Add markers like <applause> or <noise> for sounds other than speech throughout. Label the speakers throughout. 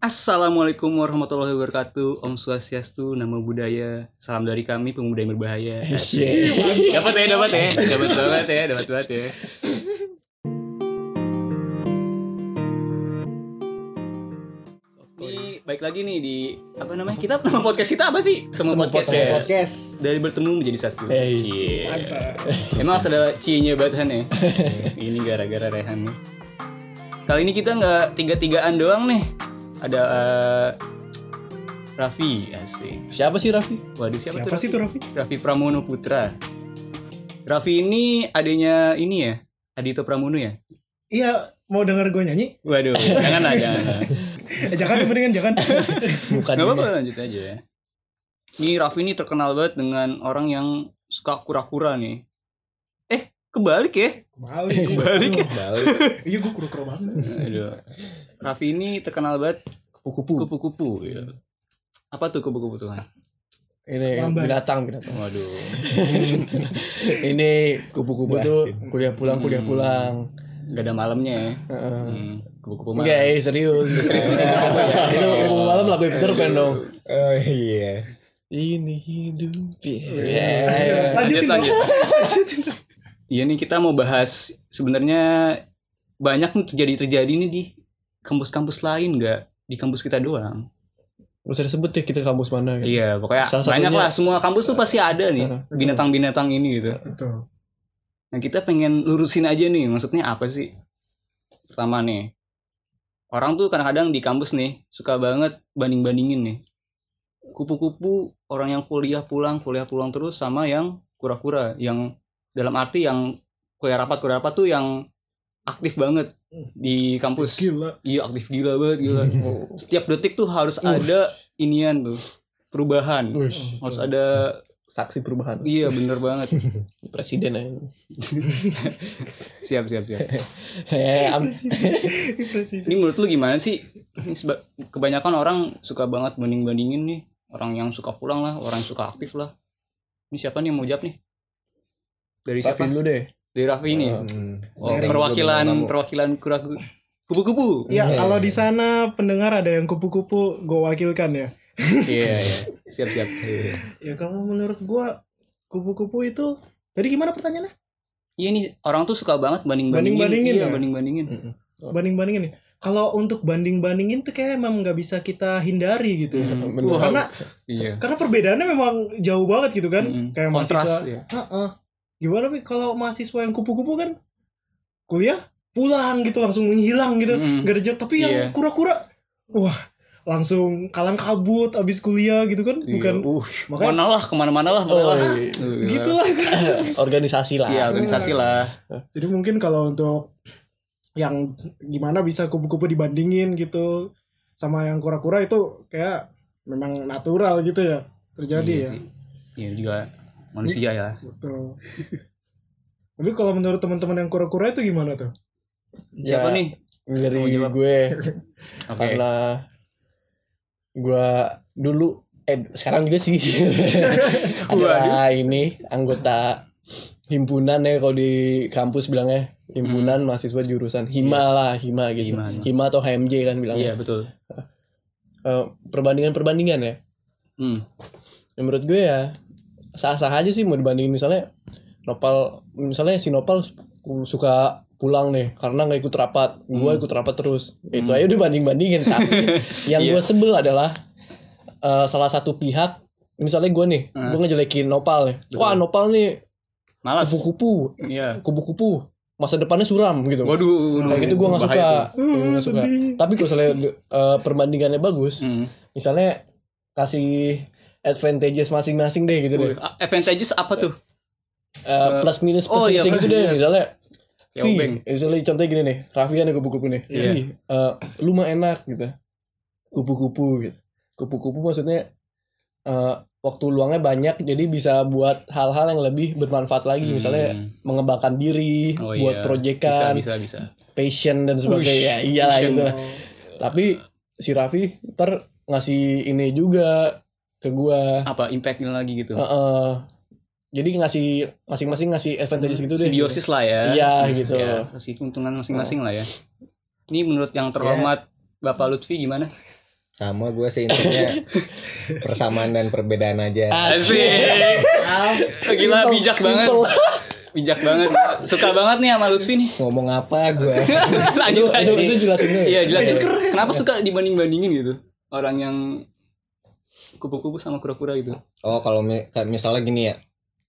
Speaker 1: Assalamualaikum warahmatullahi wabarakatuh. Om Swastiastu, Namo Buddhaya. Salam dari kami, pemuda yang berbahaya. <laughs>
Speaker 2: Shit.
Speaker 1: Dapat ya, dapat ya. Dapat banget ya, dapat banget ya. Ini baik lagi nih di apa namanya kita nama podcast kita apa sih? Temu podcast, ya?
Speaker 2: Podcast.
Speaker 1: dari bertemu menjadi satu.
Speaker 2: Hey.
Speaker 3: Mantap.
Speaker 1: emang ada cinya banget ya? <laughs> Ini gara-gara Rehan nih. Kali ini kita nggak tiga tigaan doang nih ada eh, Raffi asik
Speaker 2: Siapa sih Raffi?
Speaker 1: waduh siapa,
Speaker 3: Siapa
Speaker 1: tuh
Speaker 3: sih tuh Raffi?
Speaker 1: Raffi Pramono Putra Raffi ini adanya ini ya Adito Pramono ya
Speaker 3: Iya, mau denger gue nyanyi?
Speaker 1: waduh jangan lah jangan lah
Speaker 3: Eh, jangan mendingan jangan. <laughs>
Speaker 2: Bukan
Speaker 1: Gak apa-apa lanjut aja ya. Ini Raffi ini terkenal banget dengan orang yang suka kura-kura nih. Kebalik ya?
Speaker 3: Balik. <laughs>
Speaker 1: Balik ya?
Speaker 2: Balik. <laughs>
Speaker 3: Iya gue kura-kura banget.
Speaker 1: Aduh. Raffi ini terkenal banget
Speaker 2: Kupu-kupu.
Speaker 1: kupu-kupu ya. Apa tuh kupu-kupu tuh? Han?
Speaker 2: Ini
Speaker 3: Lambat.
Speaker 2: binatang binatang.
Speaker 1: Waduh. <laughs>
Speaker 2: Ini kupu-kupu tuh kuliah pulang kuliah
Speaker 1: Hmm.
Speaker 2: pulang.
Speaker 1: Gak ada malamnya ya.
Speaker 2: Heeh.
Speaker 1: Hmm, kupu-kupu malam.
Speaker 2: Enggak, eh, serius. Itu kupu malam lagu Peter Pan dong.
Speaker 4: Oh iya.
Speaker 2: Ini hidup. Yeah.
Speaker 3: Lanjutin
Speaker 1: lanjut.
Speaker 3: dong.
Speaker 1: Iya nih kita mau bahas sebenarnya banyak nih terjadi-terjadi nih di kampus-kampus lain nggak di kampus kita doang.
Speaker 2: Gak usah disebut deh kita kampus mana gitu.
Speaker 1: Iya, pokoknya
Speaker 2: Salah
Speaker 1: banyak
Speaker 2: satunya-
Speaker 1: lah. Semua kampus tuh pasti ada nih binatang-binatang ini gitu.
Speaker 3: Betul.
Speaker 1: Nah kita pengen lurusin aja nih, maksudnya apa sih? Pertama nih, orang tuh kadang-kadang di kampus nih suka banget banding-bandingin nih. Kupu-kupu orang yang kuliah pulang, kuliah pulang terus sama yang kura-kura, yang dalam arti yang kuliah rapat, kuliah rapat tuh yang aktif banget di kampus.
Speaker 3: Gila.
Speaker 1: Iya aktif gila banget gila. <laughs> Setiap detik tuh harus ada inian tuh perubahan.
Speaker 2: Wih,
Speaker 1: Harus ada
Speaker 2: saksi perubahan.
Speaker 1: iya bener banget. <laughs>
Speaker 2: Presiden aja. <laughs>
Speaker 1: Siap siap siap.
Speaker 2: Eh.
Speaker 1: Ini menurut lu gimana sih? Ini kebanyakan orang suka banget banding-bandingin nih. Orang yang suka pulang lah, orang yang suka aktif lah. Ini siapa nih yang mau jawab nih? Dari siapa?
Speaker 2: Dulu deh.
Speaker 1: Dari Raffi ini.
Speaker 2: Oh.
Speaker 4: Hmm.
Speaker 1: Oh,
Speaker 3: Dari-
Speaker 1: perwakilan perwakilan kura kupu-kupu.
Speaker 3: Ya
Speaker 4: Iya.
Speaker 3: kalau di sana pendengar ada yang kupu-kupu, gue wakilkan ya. <laughs>
Speaker 1: Iya, iya. Siap siap. <laughs>
Speaker 3: Ya kalau menurut gue kupu-kupu itu tadi gimana pertanyaannya?
Speaker 1: Iya nih orang tuh suka banget banding-bandingin.
Speaker 3: Banding-bandingin
Speaker 1: iya,
Speaker 3: ya?
Speaker 1: banding-bandingin.
Speaker 3: Banding-bandingin nih. Kalau untuk banding-bandingin tuh kayak emang nggak bisa kita hindari gitu. ya.
Speaker 1: Hmm.
Speaker 3: Karena
Speaker 1: iya.
Speaker 3: karena perbedaannya memang jauh banget gitu kan.
Speaker 1: Mm-mm.
Speaker 3: Kayak
Speaker 1: Kontras,
Speaker 3: mahasiswa.
Speaker 1: ya.
Speaker 3: Heeh. Gimana nih kalau mahasiswa yang kupu-kupu kan kuliah pulang gitu langsung menghilang gitu.
Speaker 1: Mm.
Speaker 3: Gak ada job tapi yang
Speaker 1: Iya.
Speaker 3: kura-kura wah langsung kalang kabut abis kuliah gitu kan bukan
Speaker 1: Iya. Uh,
Speaker 3: makanya
Speaker 1: mana lah ke mana-mana lah
Speaker 2: Oh,
Speaker 1: lah.
Speaker 2: iya.
Speaker 3: Gitu lah <laughs>
Speaker 2: organisasi lah.
Speaker 1: Iya organisasi lah.
Speaker 3: jadi mungkin kalau untuk yang gimana bisa kupu-kupu dibandingin gitu sama yang kura-kura itu kayak memang natural gitu ya terjadi
Speaker 1: Iya
Speaker 3: ya
Speaker 1: sih. Iya juga manusia ya.
Speaker 3: betul <laughs> tapi kalau menurut teman-teman yang kura-kura itu gimana tuh
Speaker 1: Siapa
Speaker 2: Ya,
Speaker 1: nih?
Speaker 2: Dari gue <laughs>
Speaker 1: Oke.
Speaker 2: karena gue dulu eh sekarang juga sih <laughs> ada ini anggota himpunan ya kalau di kampus bilangnya himpunan mahasiswa jurusan hima lah hima gitu
Speaker 1: Hmm. Hima,
Speaker 2: hima, atau HMJ kan
Speaker 1: Iya
Speaker 2: bilangnya
Speaker 1: betul.
Speaker 2: perbandingan perbandingan ya
Speaker 1: Hmm.
Speaker 2: Ya, menurut gue ya sah-sah aja sih mau dibandingin misalnya Nopal misalnya si Nopal suka pulang nih karena nggak ikut rapat gue
Speaker 1: Hmm.
Speaker 2: ikut rapat terus itu
Speaker 1: Hmm.
Speaker 2: aja udah banding bandingin tapi <laughs> yang
Speaker 1: Iya.
Speaker 2: gue sebel adalah eh, salah satu pihak misalnya gue nih
Speaker 1: Hmm.
Speaker 2: gue ngejelekin Nopal nih
Speaker 1: Betul.
Speaker 2: wah Nopal nih
Speaker 1: Malas.
Speaker 2: kupu-kupu
Speaker 1: Iya.
Speaker 2: kupu-kupu masa depannya suram gitu
Speaker 1: Waduh.
Speaker 2: kayak gitu gue nggak suka. Gue nggak suka
Speaker 3: sedih.
Speaker 2: tapi kalau misalnya eh, perbandingannya bagus
Speaker 1: Hmm.
Speaker 2: misalnya kasih advantages masing-masing deh gitu deh
Speaker 1: Wih, Advantages apa tuh?
Speaker 2: Eh, plus minus plus
Speaker 1: Oh, iya, plus
Speaker 2: gitu deh
Speaker 1: minus.
Speaker 2: misalnya
Speaker 1: Ya, obeng.
Speaker 2: misalnya contohnya gini nih Raffi kan kupu-kupu nih
Speaker 1: Iya.
Speaker 2: Vi, eh, lu mah enak gitu kupu-kupu gitu kupu-kupu maksudnya eh, waktu luangnya banyak jadi bisa buat hal-hal yang lebih bermanfaat lagi misalnya
Speaker 1: Hmm.
Speaker 2: mengembangkan diri
Speaker 1: Oh,
Speaker 2: buat
Speaker 1: iya.
Speaker 2: proyekan
Speaker 1: bisa bisa bisa.
Speaker 2: passion dan sebagainya iya lah
Speaker 1: passion.
Speaker 2: gitu tapi si Raffi ntar ngasih ini juga ke gua
Speaker 1: Apa impactnya lagi gitu?
Speaker 2: Heeh. jadi ngasih masing-masing ngasih advantages gitu deh
Speaker 1: Simbiosis lah ya.
Speaker 2: Iya, gitu.
Speaker 1: ya. Kasih keuntungan masing-masing lah ya. Ini menurut yang terhormat Bapak Lutfi gimana?
Speaker 4: Sama gue sih intinya <laughs> persamaan dan perbedaan aja.
Speaker 1: Asik. Gila bijak banget. Bijak banget. Suka banget nih sama Lutfi nih.
Speaker 4: Ngomong apa gue? <laughs>
Speaker 1: Lanjut
Speaker 2: itu itu jelasin dulu.
Speaker 1: Iya jelasin. Kenapa suka dibanding-bandingin gitu? Orang yang kupu-kupu sama kura-kura gitu.
Speaker 4: Oh kalau mi- kayak misalnya gini ya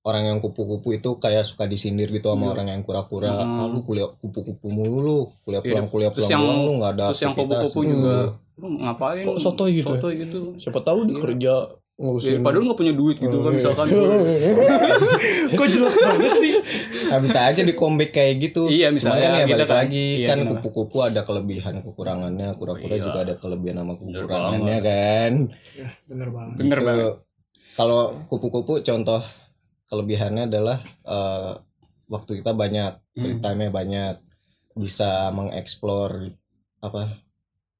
Speaker 4: orang yang kupu-kupu itu kayak suka disindir gitu sama
Speaker 1: Iya.
Speaker 4: orang yang kura-kura.
Speaker 1: Hmm.
Speaker 4: Ah, lu kuliah kupu-kupu mulu lu, kuliah
Speaker 1: Iya.
Speaker 4: pulang kuliah
Speaker 1: Terus
Speaker 4: pulang
Speaker 1: yang-
Speaker 4: doang lu nggak ada
Speaker 1: Terus yang kupu-kupu
Speaker 2: Hmm.
Speaker 1: juga lu ngapain?
Speaker 2: Kok sotoy gitu ya?
Speaker 1: Sotoy gitu.
Speaker 2: Siapa tahu dia
Speaker 1: Iya.
Speaker 2: Kerja
Speaker 1: Ya,
Speaker 2: ngurusin.
Speaker 1: padahal nggak punya duit gitu kan
Speaker 2: Oh, iya.
Speaker 1: misalkan. <laughs>
Speaker 3: Kok jelek banget sih?
Speaker 4: Nah, bisa aja di comeback kayak gitu.
Speaker 1: Iya,
Speaker 4: Cuman
Speaker 1: misalnya
Speaker 4: kan ya
Speaker 1: gitu
Speaker 4: balik
Speaker 1: kan.
Speaker 4: lagi
Speaker 1: Iya,
Speaker 4: kan kupu-kupu ada kelebihan kekurangannya, kura-kura
Speaker 1: Iya.
Speaker 4: juga ada kelebihan sama
Speaker 1: Bener
Speaker 4: kekurangannya
Speaker 1: banget.
Speaker 4: kan.
Speaker 3: Bener banget.
Speaker 1: Bener
Speaker 4: Gitu.
Speaker 1: banget.
Speaker 4: Kalau kupu-kupu contoh kelebihannya adalah eh, waktu kita banyak, free
Speaker 1: Hmm.
Speaker 4: time-nya banyak, bisa mengeksplor apa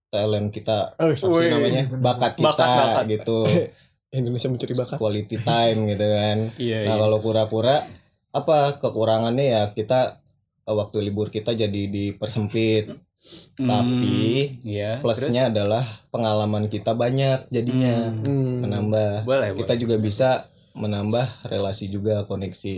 Speaker 4: talent kita,
Speaker 2: Oh,
Speaker 4: apa sih
Speaker 1: Wih,
Speaker 4: namanya
Speaker 3: bener.
Speaker 4: bakat kita
Speaker 1: Bakat, bakat.
Speaker 4: gitu, <laughs>
Speaker 2: Indonesia mencuri bakat.
Speaker 4: quality time gitu kan. <laughs>
Speaker 1: Iya,
Speaker 4: Nah
Speaker 1: iya.
Speaker 4: kalau kura-kura apa kekurangannya ya kita eh, waktu libur kita jadi dipersempit.
Speaker 1: Hmm,
Speaker 4: tapi
Speaker 1: iya.
Speaker 4: Plusnya adalah pengalaman kita banyak jadinya
Speaker 1: Hmm.
Speaker 2: Hmm.
Speaker 4: menambah.
Speaker 1: boleh,
Speaker 4: Kita
Speaker 1: boleh.
Speaker 4: juga bisa menambah relasi juga koneksi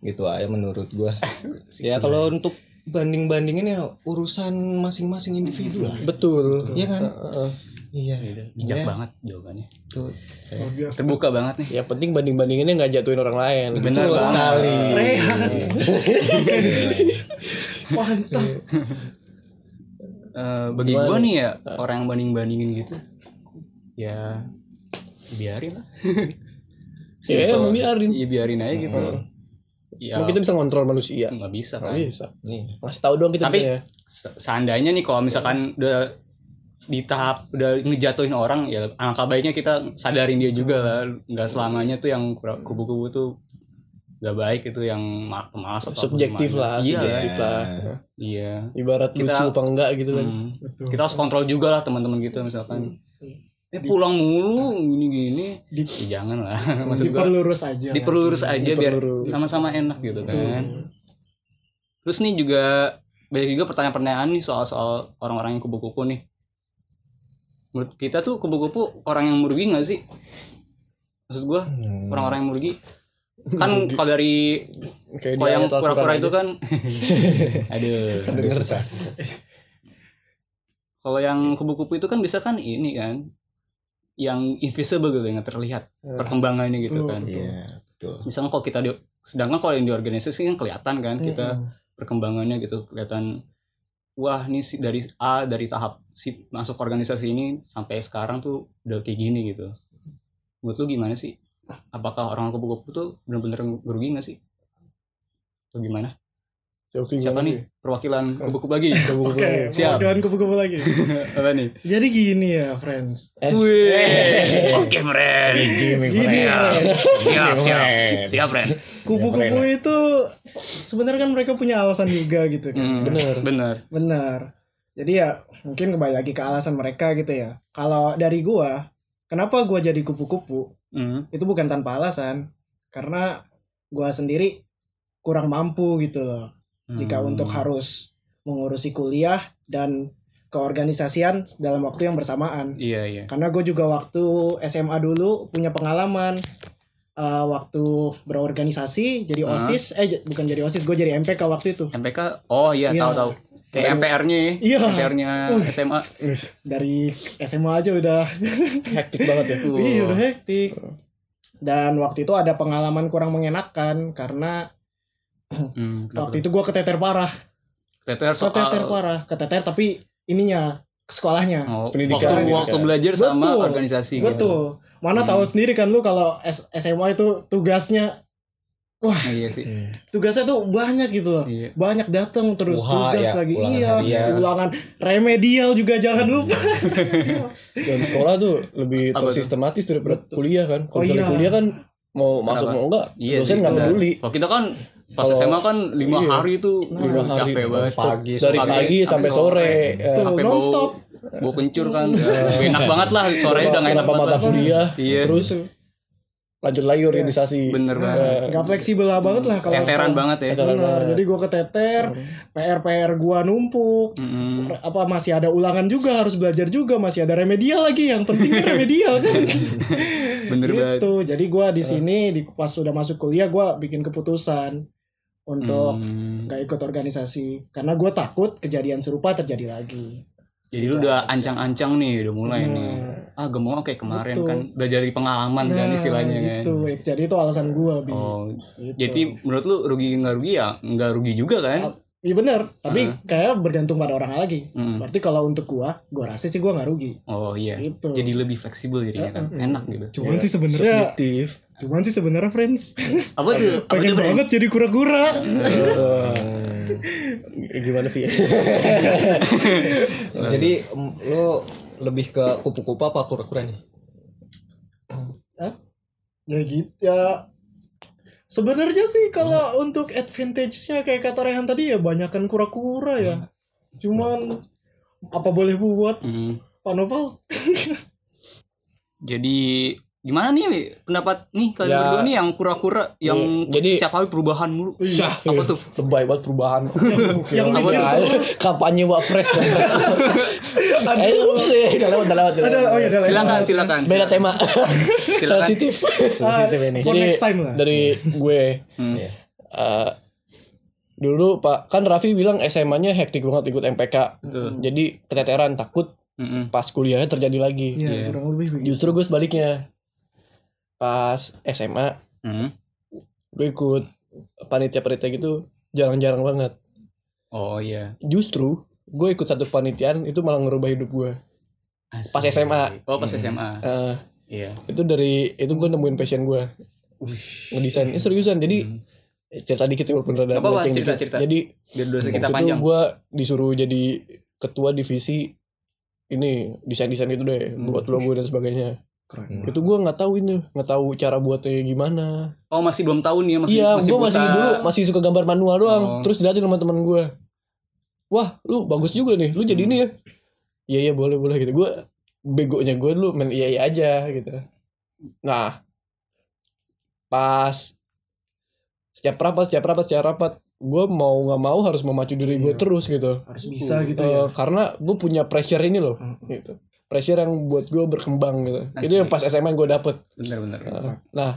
Speaker 4: gitu aja menurut gua. <laughs> ya kalau untuk banding-bandingin ya urusan masing-masing individu lah.
Speaker 2: Betul.
Speaker 4: Iya kan?
Speaker 2: Heeh.
Speaker 4: Iya.
Speaker 1: bijak
Speaker 4: Iya.
Speaker 1: banget jawabannya.
Speaker 4: Tuh. Saya
Speaker 3: biasa.
Speaker 1: Terbuka banget nih.
Speaker 2: Yang penting banding-bandinginnya nggak jatuhin orang lain.
Speaker 1: Bener
Speaker 4: Betul sekali.
Speaker 3: Rehan.
Speaker 4: Iya.
Speaker 3: Mantap.
Speaker 1: Eh, bagi gua
Speaker 2: nih?
Speaker 1: ya orang yang banding-bandingin gitu. Ya biarin lah. <laughs>
Speaker 2: Ya, emang biarin.
Speaker 1: Iya biarin aja gitu.
Speaker 4: Hmm.
Speaker 1: Ya
Speaker 2: Emang kita bisa ngontrol manusia.
Speaker 1: nggak bisa
Speaker 2: Nggak
Speaker 1: kan.
Speaker 2: bisa.
Speaker 4: Nih.
Speaker 2: Ngasih tahu dong kita
Speaker 1: Tapi-
Speaker 2: bisa ya.
Speaker 1: Se- Seandainya nih kalau misalkan udah di tahap udah ngejatuhin orang ya alangkah baiknya kita sadarin dia juga lah nggak selamanya tuh yang kubu-kubu tuh nggak baik itu yang ma- pemalas atau apa
Speaker 2: Subjektif lah,
Speaker 1: iya
Speaker 2: subjektif lah.
Speaker 1: iya
Speaker 2: Ibarat
Speaker 1: Kita-
Speaker 2: lucu apa enggak gitu kan.
Speaker 1: Hmm.
Speaker 3: Betul.
Speaker 1: kita harus kontrol juga lah teman-teman kita misalkan
Speaker 3: Hmm.
Speaker 1: eh pulang mulu gini-gini
Speaker 3: Di,
Speaker 1: ya jangan lah <laughs> maksud gua
Speaker 3: diperlurus aja.
Speaker 1: diperlurus
Speaker 3: lagi.
Speaker 1: aja biar
Speaker 2: Diperlurus.
Speaker 1: sama-sama enak gitu
Speaker 3: Betul.
Speaker 1: kan terus nih juga banyak juga pertanyaan-pertanyaan nih soal-soal orang-orang yang kupu-kupu nih menurut kita tuh kupu-kupu orang yang merugi nggak sih maksud gua
Speaker 4: Hmm.
Speaker 1: orang-orang yang merugi <laughs> kan kalau dari
Speaker 2: Kayak
Speaker 1: kalau yang kura-kura itu
Speaker 2: aja. <laughs>
Speaker 1: kan aduh
Speaker 4: Aduh, susah.
Speaker 1: kalau yang kupu-kupu itu kan bisa kan ini kan yang invisible gitu yang nggak terlihat
Speaker 2: Hmm.
Speaker 1: perkembangannya gitu
Speaker 3: Betul,
Speaker 1: kan
Speaker 3: betul.
Speaker 4: Iya, betul.
Speaker 1: misalnya kalau kita di sedangkan kalau yang di organisasi kan kelihatan kan kita
Speaker 3: Mm-mm.
Speaker 1: perkembangannya gitu kelihatan wah ini si dari A dari tahap si masuk organisasi ini sampai sekarang tuh udah kayak gini gitu. Menurut lu gimana sih? Apakah orang kupu-kupu tuh benar-benar merugi nggak sih? Atau gimana?
Speaker 2: Selfie
Speaker 1: siapa nih? Perwakilan kupu-kupu lagi? <laughs>
Speaker 2: Kupu-kupu
Speaker 3: Oke,
Speaker 2: lagi.
Speaker 1: Siap.
Speaker 3: perwakilan kupu-kupu lagi. <laughs>
Speaker 1: apa nih?
Speaker 3: Jadi gini ya, friends.
Speaker 1: Oke friend
Speaker 2: Jimmy
Speaker 3: Gini,
Speaker 2: friend.
Speaker 3: friends.
Speaker 1: siap siap. Siap friend
Speaker 3: Kupu-kupu itu sebenarnya kan mereka punya alasan juga gitu kan.
Speaker 1: Hmm,
Speaker 2: Bener.
Speaker 1: bener
Speaker 3: Benar. Jadi ya mungkin kembali lagi ke alasan mereka gitu ya. Kalau dari gua, kenapa gua jadi kupu-kupu?
Speaker 1: Hmm,
Speaker 3: Itu bukan tanpa alasan. Karena gua sendiri kurang mampu gitu loh. Jika
Speaker 1: hmm.
Speaker 3: untuk harus mengurusi kuliah dan keorganisasian dalam waktu yang bersamaan.
Speaker 1: iya iya
Speaker 3: Karena gue juga waktu SMA dulu punya pengalaman eh, waktu berorganisasi jadi
Speaker 1: Hah?
Speaker 3: osis eh bukan jadi osis gue jadi MPK waktu itu
Speaker 1: MPK oh iya
Speaker 3: Iya.
Speaker 1: tahu tahu kayak MPR-nya ya
Speaker 3: Iya.
Speaker 1: MPR-nya
Speaker 3: Uh.
Speaker 1: SMA
Speaker 3: dari SMA aja udah
Speaker 2: Hektik banget ya.
Speaker 1: Tuh.
Speaker 3: iya udah hektik dan waktu itu ada pengalaman kurang mengenakan karena
Speaker 1: Hmm,
Speaker 3: waktu itu gue keteter parah
Speaker 1: Keteter soal
Speaker 3: keteter parah keteter tapi ininya sekolahnya
Speaker 1: oh,
Speaker 2: Pendidikan,
Speaker 1: waktu,
Speaker 2: pendidikan.
Speaker 1: waktu belajar sama
Speaker 3: Betul.
Speaker 1: organisasi gitu.
Speaker 3: Mana
Speaker 1: Hmm.
Speaker 3: tahu sendiri kan lu kalau S- SMA itu tugasnya
Speaker 1: Nah, iya sih
Speaker 3: tugasnya tuh banyak gitu loh
Speaker 1: iya
Speaker 3: banyak datang terus
Speaker 4: UH
Speaker 3: tugas
Speaker 4: ya,
Speaker 3: lagi
Speaker 4: ulangan
Speaker 3: iya
Speaker 4: harian.
Speaker 3: ulangan remedial juga jangan lupa <laughs>
Speaker 2: Dan sekolah tuh lebih
Speaker 1: tuh?
Speaker 2: tersistematis daripada
Speaker 3: Betul.
Speaker 2: kuliah kan. Kalau
Speaker 3: Oh, iya.
Speaker 2: kuliah kan mau masuk
Speaker 1: Kenapa?
Speaker 2: mau enggak,
Speaker 1: Iya
Speaker 2: dosen nggak peduli.
Speaker 1: kalau kita kan pas
Speaker 2: Kalau-
Speaker 1: SMA kan lima
Speaker 2: iya.
Speaker 1: hari tuh
Speaker 3: Nah,
Speaker 1: udah
Speaker 2: lima hari.
Speaker 1: capek banget
Speaker 4: Pagi,
Speaker 2: Dari
Speaker 1: Pagi
Speaker 2: pagi
Speaker 1: sampai
Speaker 2: sampai
Speaker 1: sore.
Speaker 2: sore.
Speaker 3: Tuh,
Speaker 2: Ya.
Speaker 1: sampai
Speaker 3: non
Speaker 1: bau
Speaker 3: stop
Speaker 1: bau kencur kan. Enak banget lah sorenya udah nggak enak
Speaker 2: Kenapa mata
Speaker 1: banget
Speaker 2: kuliah?
Speaker 1: Iya.
Speaker 2: Terus lanjut lagi organisasi.
Speaker 1: Bener
Speaker 3: Nah,
Speaker 1: banget.
Speaker 3: Nggak fleksibel lah banget lah kalau
Speaker 1: teteran banget ya.
Speaker 3: Benar, jadi gue keteter, PR PR gua numpuk, apa masih ada ulangan juga harus belajar juga masih ada remedial lagi yang penting kan <laughs> remedial kan.
Speaker 1: Bener banget.
Speaker 3: Gitu. Jadi gua di sini di pas sudah masuk kuliah gua bikin keputusan untuk
Speaker 1: Hmm.
Speaker 3: nggak ikut organisasi. Karena gua takut kejadian serupa terjadi lagi
Speaker 1: jadi lu udah ancang-ancang nih udah mulai
Speaker 3: Hmm.
Speaker 1: nih ah mau kayak kemarin
Speaker 3: Betul.
Speaker 1: kan belajar dari pengalaman kan
Speaker 3: Nah,
Speaker 1: istilahnya
Speaker 3: gitu
Speaker 1: kan
Speaker 3: jadi itu alasan gua bi
Speaker 1: oh
Speaker 3: Gitu.
Speaker 1: jadi menurut lu rugi nggak rugi ya nggak rugi juga kan
Speaker 3: Iya bener, tapi
Speaker 1: Ah.
Speaker 3: kayak bergantung pada orang lagi.
Speaker 1: Mm.
Speaker 3: Berarti kalau untuk gua, gua rasa sih gua nggak rugi.
Speaker 1: oh iya
Speaker 3: Gitu.
Speaker 1: jadi lebih fleksibel jadinya kan enak gitu
Speaker 3: Cuman
Speaker 2: Iya.
Speaker 3: sih sebenarnya,
Speaker 2: subjektif
Speaker 3: cuman sih sebenarnya friends,
Speaker 1: apa tuh apa
Speaker 3: pengen
Speaker 1: tuh Bray?
Speaker 3: banget jadi kura-kura.
Speaker 2: Gimana sih <laughs>
Speaker 4: Jadi lo lebih ke kupu-kupu apa kura-kura nih?
Speaker 3: ya gitu ya. Sebenarnya sih kalau untuk advantage-nya kayak kata Rehan tadi ya banyakan kura-kura ya. Cuman apa boleh buat
Speaker 1: Mm.
Speaker 3: Pak Noval? <laughs>
Speaker 1: jadi gimana nih pendapat nih kalian
Speaker 2: Ya.
Speaker 1: berdua nih yang kura-kura yang
Speaker 2: Iya, jadi-
Speaker 1: setiap perubahan mulu.
Speaker 2: Syah,
Speaker 1: apa tuh?
Speaker 2: Lebay banget perubahan. <laughs>
Speaker 3: Yang
Speaker 1: Apa
Speaker 3: mikir
Speaker 2: kampanye wapres eh ups eh udah lewat udah lewat udah
Speaker 3: Ada
Speaker 2: lewat.
Speaker 3: oh ya ada
Speaker 1: silakan
Speaker 3: lewat.
Speaker 1: silakan
Speaker 2: beda tema.
Speaker 1: Silakan.
Speaker 2: Sensitif. Sensitif ini. Jadi
Speaker 3: next time lah.
Speaker 2: dari gue
Speaker 1: Hmm.
Speaker 4: Iya.
Speaker 2: eh, dulu pak kan Raffi bilang SMA-nya hektik banget ikut MPK jadi keteteran takut
Speaker 1: Mm-mm.
Speaker 2: pas kuliahnya terjadi lagi.
Speaker 3: Iya,
Speaker 1: Iya.
Speaker 3: kurang lebih begitu.
Speaker 2: justru gue sebaliknya pas SMA
Speaker 1: Mm.
Speaker 2: gue ikut panitia-panitia gitu jarang-jarang banget
Speaker 1: oh iya
Speaker 2: justru gue ikut satu panitian itu malah ngerubah hidup gue
Speaker 1: Asik.
Speaker 2: Pas SMA.
Speaker 1: oh pas
Speaker 4: Hmm.
Speaker 1: SMA
Speaker 2: Eh,
Speaker 1: iya
Speaker 2: itu dari itu gue nemuin passion gue ngedesain ini seriusan jadi
Speaker 1: Hmm.
Speaker 2: cerita dikit ya walaupun rada
Speaker 1: Nggak apa-apa,
Speaker 2: melenceng
Speaker 1: cerita,
Speaker 2: dikit.
Speaker 1: cerita.
Speaker 2: jadi
Speaker 1: biar kita panjang
Speaker 2: gue disuruh jadi ketua divisi ini desain desain itu deh
Speaker 1: Hmm.
Speaker 2: buat logo dan sebagainya
Speaker 3: Keren.
Speaker 2: itu gue nggak tahu ini nggak tahu cara buatnya gimana
Speaker 1: oh masih belum tahu nih ya masih
Speaker 2: iya gue masih
Speaker 1: buta.
Speaker 2: dulu masih suka gambar manual doang
Speaker 1: Oh.
Speaker 2: terus dilihatin sama teman gue wah lu bagus juga nih lu jadi
Speaker 1: Hmm.
Speaker 2: ini ya iya iya boleh boleh gitu gue begonya gue dulu main iya iya aja gitu nah pas setiap rapat setiap rapat setiap rapat gue mau nggak mau harus memacu diri gue
Speaker 3: Iya.
Speaker 2: terus gitu
Speaker 3: Harus bisa gitu
Speaker 2: Eh,
Speaker 3: ya.
Speaker 2: karena gue punya pressure ini loh gitu pressure yang buat gue berkembang gitu
Speaker 1: Asik.
Speaker 2: itu yang pas SMA gue dapet
Speaker 1: bener-bener
Speaker 2: Nah, Nah,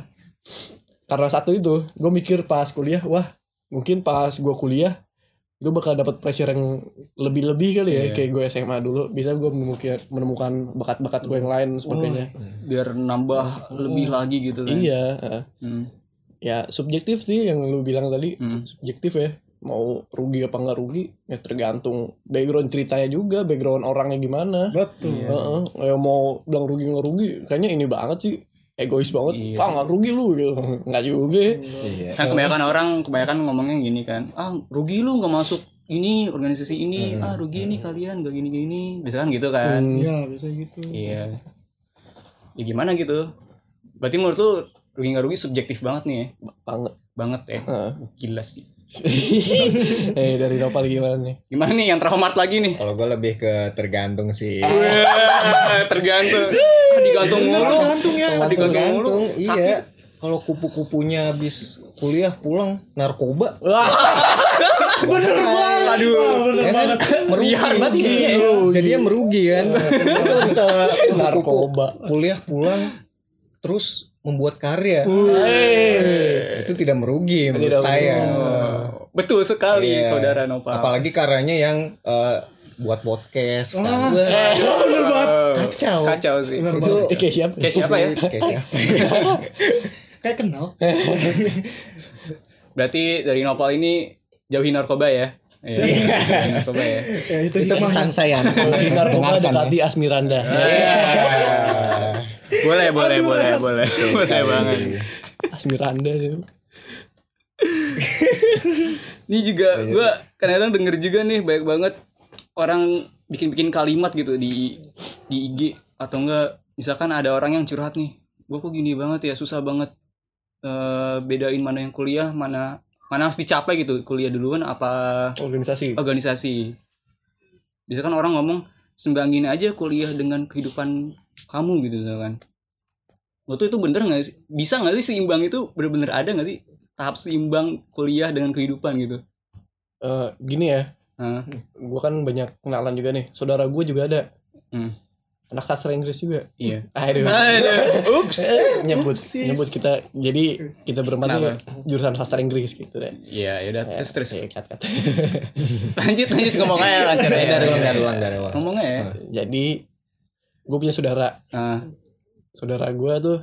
Speaker 2: karena satu itu, gue mikir pas kuliah, wah mungkin pas gue kuliah, gue bakal dapat pressure yang lebih-lebih kali ya,
Speaker 4: Iya.
Speaker 2: kayak gue SMA dulu. Bisa gue menemukan, menemukan bakat-bakat gue yang lain dan sebagainya.
Speaker 1: biar nambah lebih lagi gitu kan
Speaker 2: Iya,
Speaker 1: Hmm.
Speaker 2: ya subjektif sih yang lu bilang tadi,
Speaker 1: Hmm.
Speaker 2: subjektif ya. Mau rugi apa nggak rugi, ya tergantung background ceritanya juga, background orangnya gimana.
Speaker 3: Betul.
Speaker 4: Iya.
Speaker 2: Heeh, ya mau bilang rugi nggak rugi, kayaknya ini banget sih, egois banget.
Speaker 1: Iya.
Speaker 2: Ah nggak rugi lu gitu, nggak juga.
Speaker 4: Iya.
Speaker 1: Kan kebanyakan orang kebanyakan ngomongnya gini kan, ah rugi lu nggak masuk ini organisasi ini,
Speaker 4: Hmm.
Speaker 1: ah rugi nih kalian gak gini gini, biasa kan gitu kan?
Speaker 2: Hmm.
Speaker 3: Iya, bisa gitu.
Speaker 1: Iya. Ya gimana gitu? Berarti menurut lu rugi nggak rugi subjektif banget nih ya?
Speaker 2: banget.
Speaker 1: Banget ya.
Speaker 2: Heeh.
Speaker 1: Gila sih. <laughs>
Speaker 2: eh dari Nopal gimana nih?
Speaker 1: Gimana nih yang traumat lagi nih?
Speaker 4: Kalau gue lebih ke tergantung sih.
Speaker 1: Wah, tergantung. Ah, digantung mulu.
Speaker 3: Tergantung ya.
Speaker 1: Digantung mulu.
Speaker 4: Tergantung,
Speaker 1: Sakit.
Speaker 4: iya. Kalau kupu-kupunya habis kuliah pulang narkoba, <laughs>
Speaker 3: Bener banget.
Speaker 1: Aduh.
Speaker 3: Bener
Speaker 4: ya kan?
Speaker 3: banget.
Speaker 4: merugi.
Speaker 1: Iya, banget
Speaker 4: Iya,
Speaker 1: iya.
Speaker 4: Jadinya merugi kan. Kalau misalnya
Speaker 2: Narkoba.
Speaker 4: kuliah pulang terus membuat karya,
Speaker 2: Eh.
Speaker 4: itu tidak merugi menurut
Speaker 2: Tidak
Speaker 4: saya.
Speaker 2: merugi.
Speaker 1: Betul sekali,
Speaker 4: Iya.
Speaker 1: saudara Nopal.
Speaker 4: Apalagi karyanya yang eh, buat podcast. kan.
Speaker 3: Wah.
Speaker 4: Wah,
Speaker 3: Bener banget.
Speaker 4: kacau.
Speaker 1: Kacau sih.
Speaker 3: Bener
Speaker 4: Itu
Speaker 2: Eh, kayak siapa?
Speaker 1: Kayak siapa ya?
Speaker 4: Kayak siapa?
Speaker 3: Kayak kenal. <laughs>
Speaker 1: Berarti dari Nopal ini jauhi narkoba ya? Iya, jauhi narkoba ya.
Speaker 3: Ya itu
Speaker 4: itu pesan saya. <laughs>
Speaker 2: Di narkoba
Speaker 4: Dengarkan,
Speaker 2: dekati
Speaker 4: ya.
Speaker 2: Asmiranda. <laughs>
Speaker 1: Boleh, boleh, boleh, boleh. Boleh banget.
Speaker 2: Asmiranda itu. <laughs>
Speaker 1: Ini juga gua kadang-kadang denger juga nih banyak banget orang bikin-bikin kalimat gitu di di IG atau enggak misalkan ada orang yang curhat nih. Gua kok gini banget ya, susah banget eh bedain mana yang kuliah, mana mana harus dicapai gitu. Kuliah duluan apa
Speaker 2: Organisasi.
Speaker 1: organisasi. Misalkan orang ngomong sembangin aja kuliah dengan kehidupan kamu gitu misalkan. lo tuh itu bener nggak sih bisa nggak sih seimbang itu bener-bener ada nggak sih tahap seimbang kuliah dengan kehidupan gitu
Speaker 2: Eh, gini ya
Speaker 1: Hah?
Speaker 2: gue kan banyak kenalan juga nih saudara gue juga ada
Speaker 1: Hmm.
Speaker 2: anak sastra Inggris juga
Speaker 1: iya <laughs>
Speaker 2: aduh
Speaker 1: Aduh, ups <laughs>
Speaker 2: nyebut
Speaker 3: Upsis.
Speaker 2: nyebut kita jadi kita berempat
Speaker 1: Kenapa?
Speaker 2: jurusan sastra Inggris gitu deh
Speaker 1: Iya, ya udah
Speaker 2: Ya,
Speaker 1: terus terus.
Speaker 2: ya, cut, cut. <laughs>
Speaker 1: Lanjut lanjut ngomong aja lancar
Speaker 4: dari
Speaker 1: aja.
Speaker 4: ulang dari ulang dari ulang
Speaker 1: Ngomongnya ya.
Speaker 2: jadi gue punya saudara
Speaker 1: Ah,
Speaker 2: saudara gue tuh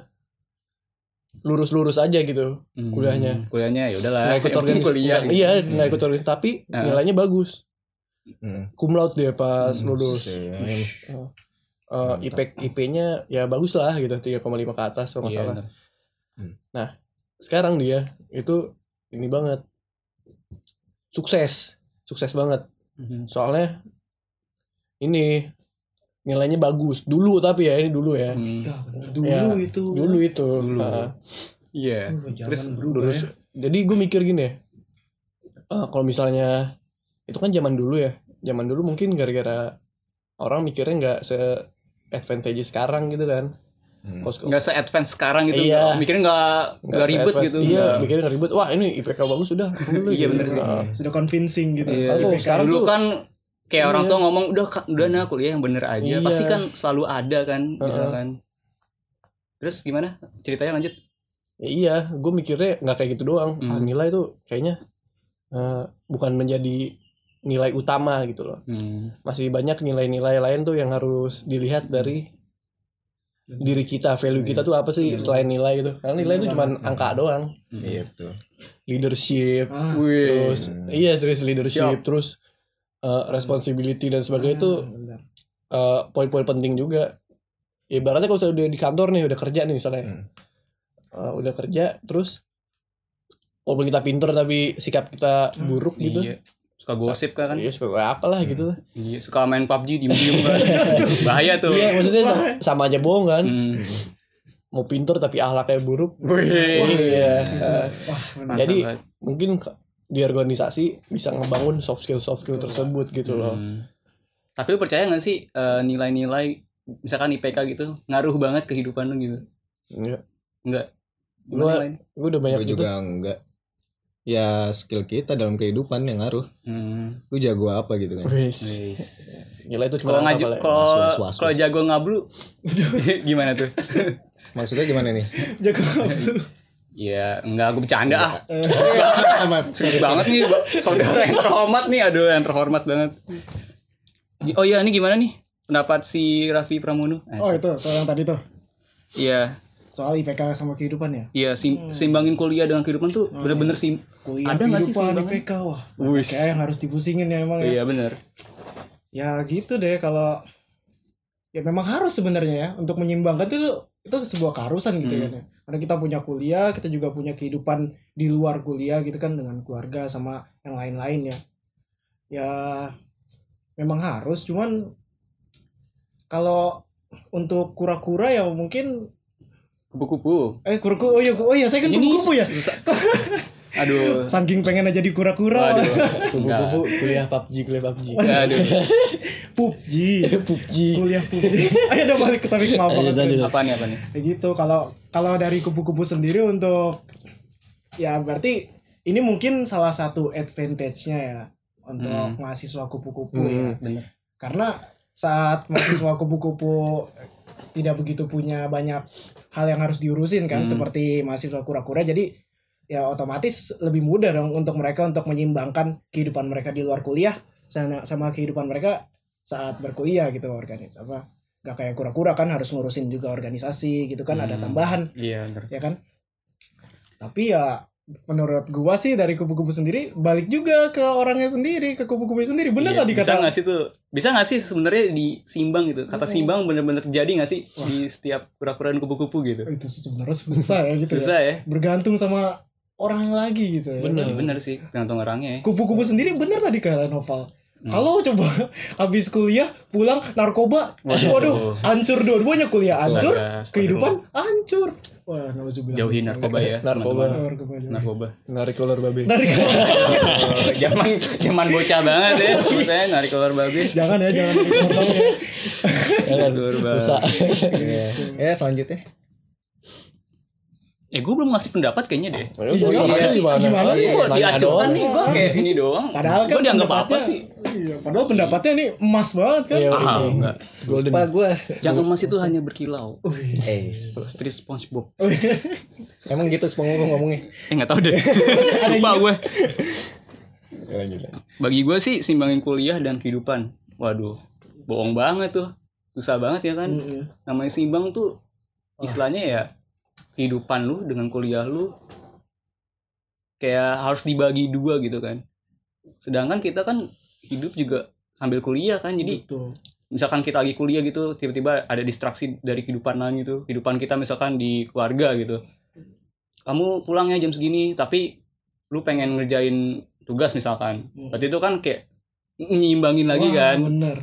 Speaker 2: lurus-lurus aja gitu
Speaker 1: hmm,
Speaker 2: Kuliahnya.
Speaker 1: Kuliahnya ya udahlah.
Speaker 2: nggak ikut organisasi
Speaker 1: kuliah.
Speaker 2: iya nggak ikut organisasi tapi
Speaker 1: Ah.
Speaker 2: nilainya bagus
Speaker 4: Hmm.
Speaker 2: cum laude dia pas lulus
Speaker 4: Hmm.
Speaker 2: Eh, IP IP-nya ya bagus lah gitu 3,5 ke atas kalau nggak
Speaker 1: Iya.
Speaker 2: salah
Speaker 1: bener.
Speaker 2: sekarang dia itu ini banget sukses sukses banget
Speaker 1: Mhm.
Speaker 2: soalnya ini nilainya bagus dulu tapi ya ini dulu ya
Speaker 1: Hmm.
Speaker 3: Ya, dulu
Speaker 2: Ya,
Speaker 3: itu.
Speaker 2: dulu itu
Speaker 1: Dulu.
Speaker 2: Nah,
Speaker 1: Iya.
Speaker 3: Zaman
Speaker 1: Terus
Speaker 3: berubah
Speaker 2: terus
Speaker 3: ya.
Speaker 2: jadi gue mikir gini ya eh, kalau misalnya itu kan zaman dulu ya zaman dulu mungkin gara-gara orang mikirnya nggak se advantage sekarang gitu kan
Speaker 4: Hmm.
Speaker 1: Nggak se-advance sekarang gitu.
Speaker 2: Iya.
Speaker 1: Mikirnya nggak nggak ribet gitu.
Speaker 2: iya
Speaker 1: nggak.
Speaker 2: mikirnya nggak ribet wah ini IPK bagus udah dulu
Speaker 1: Iya, bener sih.
Speaker 2: Nah,
Speaker 3: Sudah convincing gitu.
Speaker 1: Iya.
Speaker 2: Kalau
Speaker 3: IPK.
Speaker 2: sekarang
Speaker 1: Dulu
Speaker 2: tuh-
Speaker 1: kan kayak orang
Speaker 2: Iya.
Speaker 1: tua ngomong udah Kak, udah nah kuliah yang bener aja.
Speaker 2: Iya.
Speaker 1: Pasti kan selalu ada kan
Speaker 2: Heeh.
Speaker 1: misalkan. Terus gimana? Ceritanya lanjut.
Speaker 2: ya iya gue mikirnya nggak kayak gitu doang Ah,
Speaker 1: Hmm.
Speaker 2: nilai tuh kayaknya eh, bukan menjadi nilai utama gitu loh
Speaker 1: Hmm.
Speaker 2: masih banyak nilai-nilai lain tuh yang harus dilihat dari diri kita value kita tuh apa sih
Speaker 1: Iya.
Speaker 2: selain nilai gitu karena nilai itu cuma angka doang
Speaker 1: Hmm.
Speaker 4: Iya betul.
Speaker 2: leadership
Speaker 3: Ah,
Speaker 2: terus
Speaker 4: Hmm.
Speaker 2: iya serius leadership
Speaker 1: Siap.
Speaker 2: terus eh, responsibility dan sebagainya itu
Speaker 3: ah, benar.
Speaker 2: eh, poin-poin penting juga ibaratnya kalau udah di kantor nih udah kerja nih misalnya
Speaker 4: Hmm.
Speaker 2: Eh, udah kerja terus walaupun kita pinter tapi sikap kita buruk gitu
Speaker 1: Iya. Suka gosip kan?
Speaker 2: iya suka kayak apa lah gitu
Speaker 1: Iya, suka main PUBG diem-diem kan. <laughs> Bahaya tuh.
Speaker 2: iya maksudnya sama, sama aja bohong kan
Speaker 1: Hmm.
Speaker 2: mau pinter tapi ahlaknya buruk
Speaker 1: Wih.
Speaker 2: iya
Speaker 3: Wah,
Speaker 2: Jadi, mungkin di organisasi bisa ngebangun soft skill soft skill tersebut gitu loh
Speaker 1: Hmm. Tapi lu percaya gak sih eh, nilai-nilai misalkan IPK gitu ngaruh banget kehidupan lu gitu?
Speaker 2: Enggak.
Speaker 1: Enggak.
Speaker 2: Gua- gue udah banyak
Speaker 4: Gue
Speaker 2: gitu
Speaker 4: juga enggak. Ya skill kita dalam kehidupan yang ngaruh.
Speaker 1: Hmm.
Speaker 4: Lu jago apa gitu kan?
Speaker 2: Gila itu cuma
Speaker 1: Kalau ngaju kalau kalau jago ngablu <laughs> gimana tuh?
Speaker 4: Maksudnya gimana nih? <laughs>
Speaker 3: Jago ngablu.
Speaker 1: Iya, enggak aku bercanda ah. Serius banget nih saudara yang terhormat nih, aduh yang terhormat banget. Oh iya, ini gimana nih pendapat si Raffi Pramono? Asik.
Speaker 3: Oh itu soal yang tadi tuh.
Speaker 1: Iya,
Speaker 3: Soal IPK sama kehidupan ya.
Speaker 1: iya sim- seimbangin kuliah dengan kehidupan tuh bener-bener sim.
Speaker 3: Kuliah
Speaker 1: Ada nggak sih?
Speaker 3: IPK wah. Kayak yang harus dipusingin ya emang ya.
Speaker 1: Iya bener.
Speaker 3: Ya gitu deh kalau ya memang harus sebenarnya ya untuk menyimbangkan itu itu sebuah keharusan gitu
Speaker 1: Hmm.
Speaker 3: kan ya. Karena kita punya kuliah, kita juga punya kehidupan di luar kuliah gitu kan dengan keluarga sama yang lain-lain ya. Ya memang harus cuman kalau untuk kura-kura ya mungkin
Speaker 1: Kupu-kupu.
Speaker 3: eh kura-kura oh iya oh iya saya kan kupu-kupu ya. <laughs>
Speaker 1: Aduh.
Speaker 3: Saking pengen aja jadi kura-kura.
Speaker 1: Waduh.
Speaker 2: kubu-kubu kuliah PUBG kuliah PUBG
Speaker 1: Aduh. <laughs>
Speaker 3: PUBG. <laughs>
Speaker 2: PUBG
Speaker 3: Kuliah PUBG. <laughs> Ayo udah balik ke topik
Speaker 2: lanjut.
Speaker 1: Apa nih apa nih?
Speaker 3: Kayak gitu kalau kalau dari kupu-kupu sendiri untuk ya berarti ini mungkin salah satu advantage-nya ya untuk
Speaker 1: Hmm.
Speaker 3: mahasiswa kupu-kupu ya.
Speaker 2: Hmm,
Speaker 1: Bener.
Speaker 3: Karena saat mahasiswa kupu-kupu tidak begitu punya banyak hal yang harus diurusin kan
Speaker 1: Hmm.
Speaker 3: seperti mahasiswa kura-kura jadi ya otomatis lebih mudah dong untuk mereka untuk menyimbangkan kehidupan mereka di luar kuliah sama sama kehidupan mereka saat berkuliah gitu organisasi apa gak kayak kura-kura kan harus ngurusin juga organisasi gitu kan ada
Speaker 1: Hmm.
Speaker 3: tambahan
Speaker 1: Iya bener.
Speaker 3: ya kan tapi ya menurut gua sih dari kupu-kupu sendiri balik juga ke orangnya sendiri ke kupu-kupu sendiri bener
Speaker 1: Iya,
Speaker 3: tadi
Speaker 1: bisa
Speaker 3: kata
Speaker 1: nggak sih tuh bisa nggak sih sebenarnya disimbang gitu kata
Speaker 3: Hmm.
Speaker 1: simbang bener-bener terjadi nggak sih di setiap kura-kura dan kupu-kupu gitu
Speaker 3: itu sebenarnya susah ya gitu ya
Speaker 1: susah ya
Speaker 3: bergantung sama orang lagi gitu ya.
Speaker 2: Bener.
Speaker 1: Iya, bener sih tergantung orangnya ya.
Speaker 3: Kupu-kupu sendiri bener tadi kata Noval
Speaker 1: Hmm.
Speaker 3: kalau coba <laughs> habis kuliah pulang narkoba
Speaker 1: Waduh.
Speaker 3: waduh hancur dua-duanya. Kuliah hancur kehidupan hancur. Wah nauzubillah.
Speaker 1: Jauhin narkoba ya.
Speaker 2: Narkoba.
Speaker 3: narkoba
Speaker 1: narkoba.
Speaker 2: Narik kolor babe
Speaker 3: narik <laughs>
Speaker 1: zaman zaman bocah banget ya <laughs> saya narik kolor babi.
Speaker 3: Jangan ya jangan. Ya
Speaker 2: Jangan,
Speaker 1: Kolor babi.
Speaker 2: dosa
Speaker 4: Ya selanjutnya.
Speaker 1: Eh gue belum ngasih pendapat kayaknya deh.
Speaker 2: Iya,
Speaker 3: Iya,
Speaker 2: iya,
Speaker 3: gimana?
Speaker 2: gimana?
Speaker 3: Iya,
Speaker 1: Gue
Speaker 2: doang.
Speaker 1: nih, gue kayak ini doang.
Speaker 3: Padahal kan
Speaker 1: gue dianggap apa sih?
Speaker 3: Iya, padahal pendapatnya nih emas banget kan.
Speaker 2: Iya,
Speaker 1: Ah,
Speaker 2: iya.
Speaker 1: enggak.
Speaker 2: Golden.
Speaker 4: Lupa gue.
Speaker 1: Jangan emas itu hanya berkilau.
Speaker 4: Eh,
Speaker 1: Seperti SpongeBob.
Speaker 4: emang gitu SpongeBob ngomongnya.
Speaker 1: Eh nggak tahu deh. <laughs> Lupa gue.
Speaker 4: Lanjut.
Speaker 1: Bagi gue sih simbangin kuliah dan kehidupan. Waduh, bohong banget tuh. Susah banget ya kan. Namanya simbang tuh istilahnya ya kehidupan lu dengan kuliah lu kayak harus dibagi dua gitu kan. Sedangkan kita kan hidup juga sambil kuliah kan. Jadi
Speaker 3: Betul.
Speaker 1: misalkan kita lagi kuliah gitu tiba-tiba ada distraksi dari kehidupan lain gitu kehidupan kita misalkan di keluarga gitu kamu pulangnya jam segini tapi lu pengen ngerjain tugas misalkan
Speaker 3: Hmm.
Speaker 1: berarti itu kan kayak nyimbangin lagi
Speaker 3: Wah,
Speaker 1: kan
Speaker 3: Bener.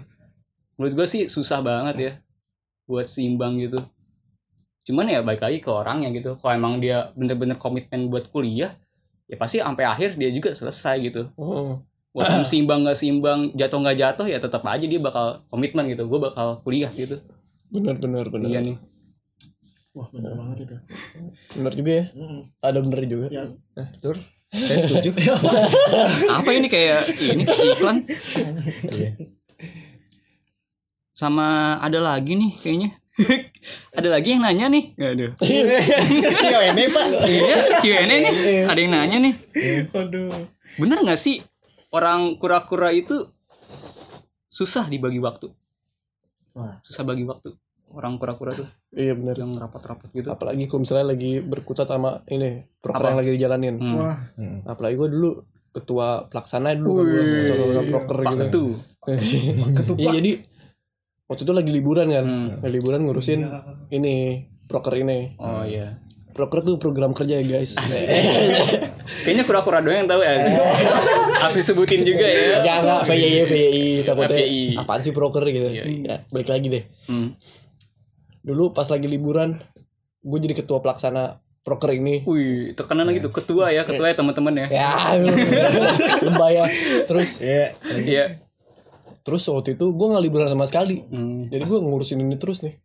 Speaker 1: menurut gue sih susah banget ya buat seimbang gitu cuman ya baik lagi ke orangnya gitu kalau emang dia bener-bener komitmen buat kuliah ya pasti sampai akhir dia juga selesai gitu
Speaker 2: Oh.
Speaker 1: walaupun <clears throat> seimbang nggak seimbang jatuh nggak jatuh ya tetap aja dia bakal komitmen gitu gue bakal kuliah gitu
Speaker 2: Benar benar benar.
Speaker 1: iya nih
Speaker 3: Wah bener banget itu.
Speaker 2: Benar juga ya.
Speaker 3: Mm-mm.
Speaker 2: Ada benar juga.
Speaker 3: Ya,
Speaker 4: Saya setuju. <laughs>
Speaker 1: apa ini kayak ini kayak iklan
Speaker 4: Iya.
Speaker 1: sama ada lagi nih kayaknya <laughs> ada lagi yang nanya nih aduh
Speaker 2: Iya, ini Pak.
Speaker 1: iya Q&A nih ada yang nanya nih
Speaker 3: Aduh.
Speaker 1: bener nggak sih orang kura-kura itu susah dibagi waktu
Speaker 3: Wah.
Speaker 1: susah bagi waktu orang kura-kura tuh
Speaker 2: Iya benar.
Speaker 1: yang rapat-rapat gitu
Speaker 2: Apalagi kalau misalnya lagi berkutat sama ini proker
Speaker 1: Apa?
Speaker 2: yang lagi dijalanin.
Speaker 1: hmm.
Speaker 3: Wah.
Speaker 4: Hmm.
Speaker 2: Apalagi gue dulu ketua pelaksana dulu kan
Speaker 1: Wih,
Speaker 2: ketua proker gitu.
Speaker 1: Ketu.
Speaker 3: Ketupat.
Speaker 2: Iya jadi waktu itu lagi liburan kan.
Speaker 1: Hmm.
Speaker 2: Lagi liburan ngurusin
Speaker 3: Ya.
Speaker 2: ini proker ini.
Speaker 1: oh iya
Speaker 2: Proker tuh program kerja ya guys.
Speaker 1: kayaknya kura-kura doang yang tahu ya <laughs> harus disebutin juga ya
Speaker 2: enggak VYI VYI takutnya apaan sih proker gitu.
Speaker 1: Iya, iya.
Speaker 2: Ya, balik lagi deh.
Speaker 1: hmm.
Speaker 2: Dulu pas lagi liburan gue jadi ketua pelaksana proker ini.
Speaker 1: Wih, tekanan gitu ketua ya, ketua ya teman-teman ya.
Speaker 2: Ya, <laughs> lebay ya. Terus
Speaker 4: Iya.
Speaker 1: Iya.
Speaker 2: Terus waktu itu gue nggak liburan sama sekali.
Speaker 1: Hmm.
Speaker 2: Jadi gue ngurusin ini terus nih.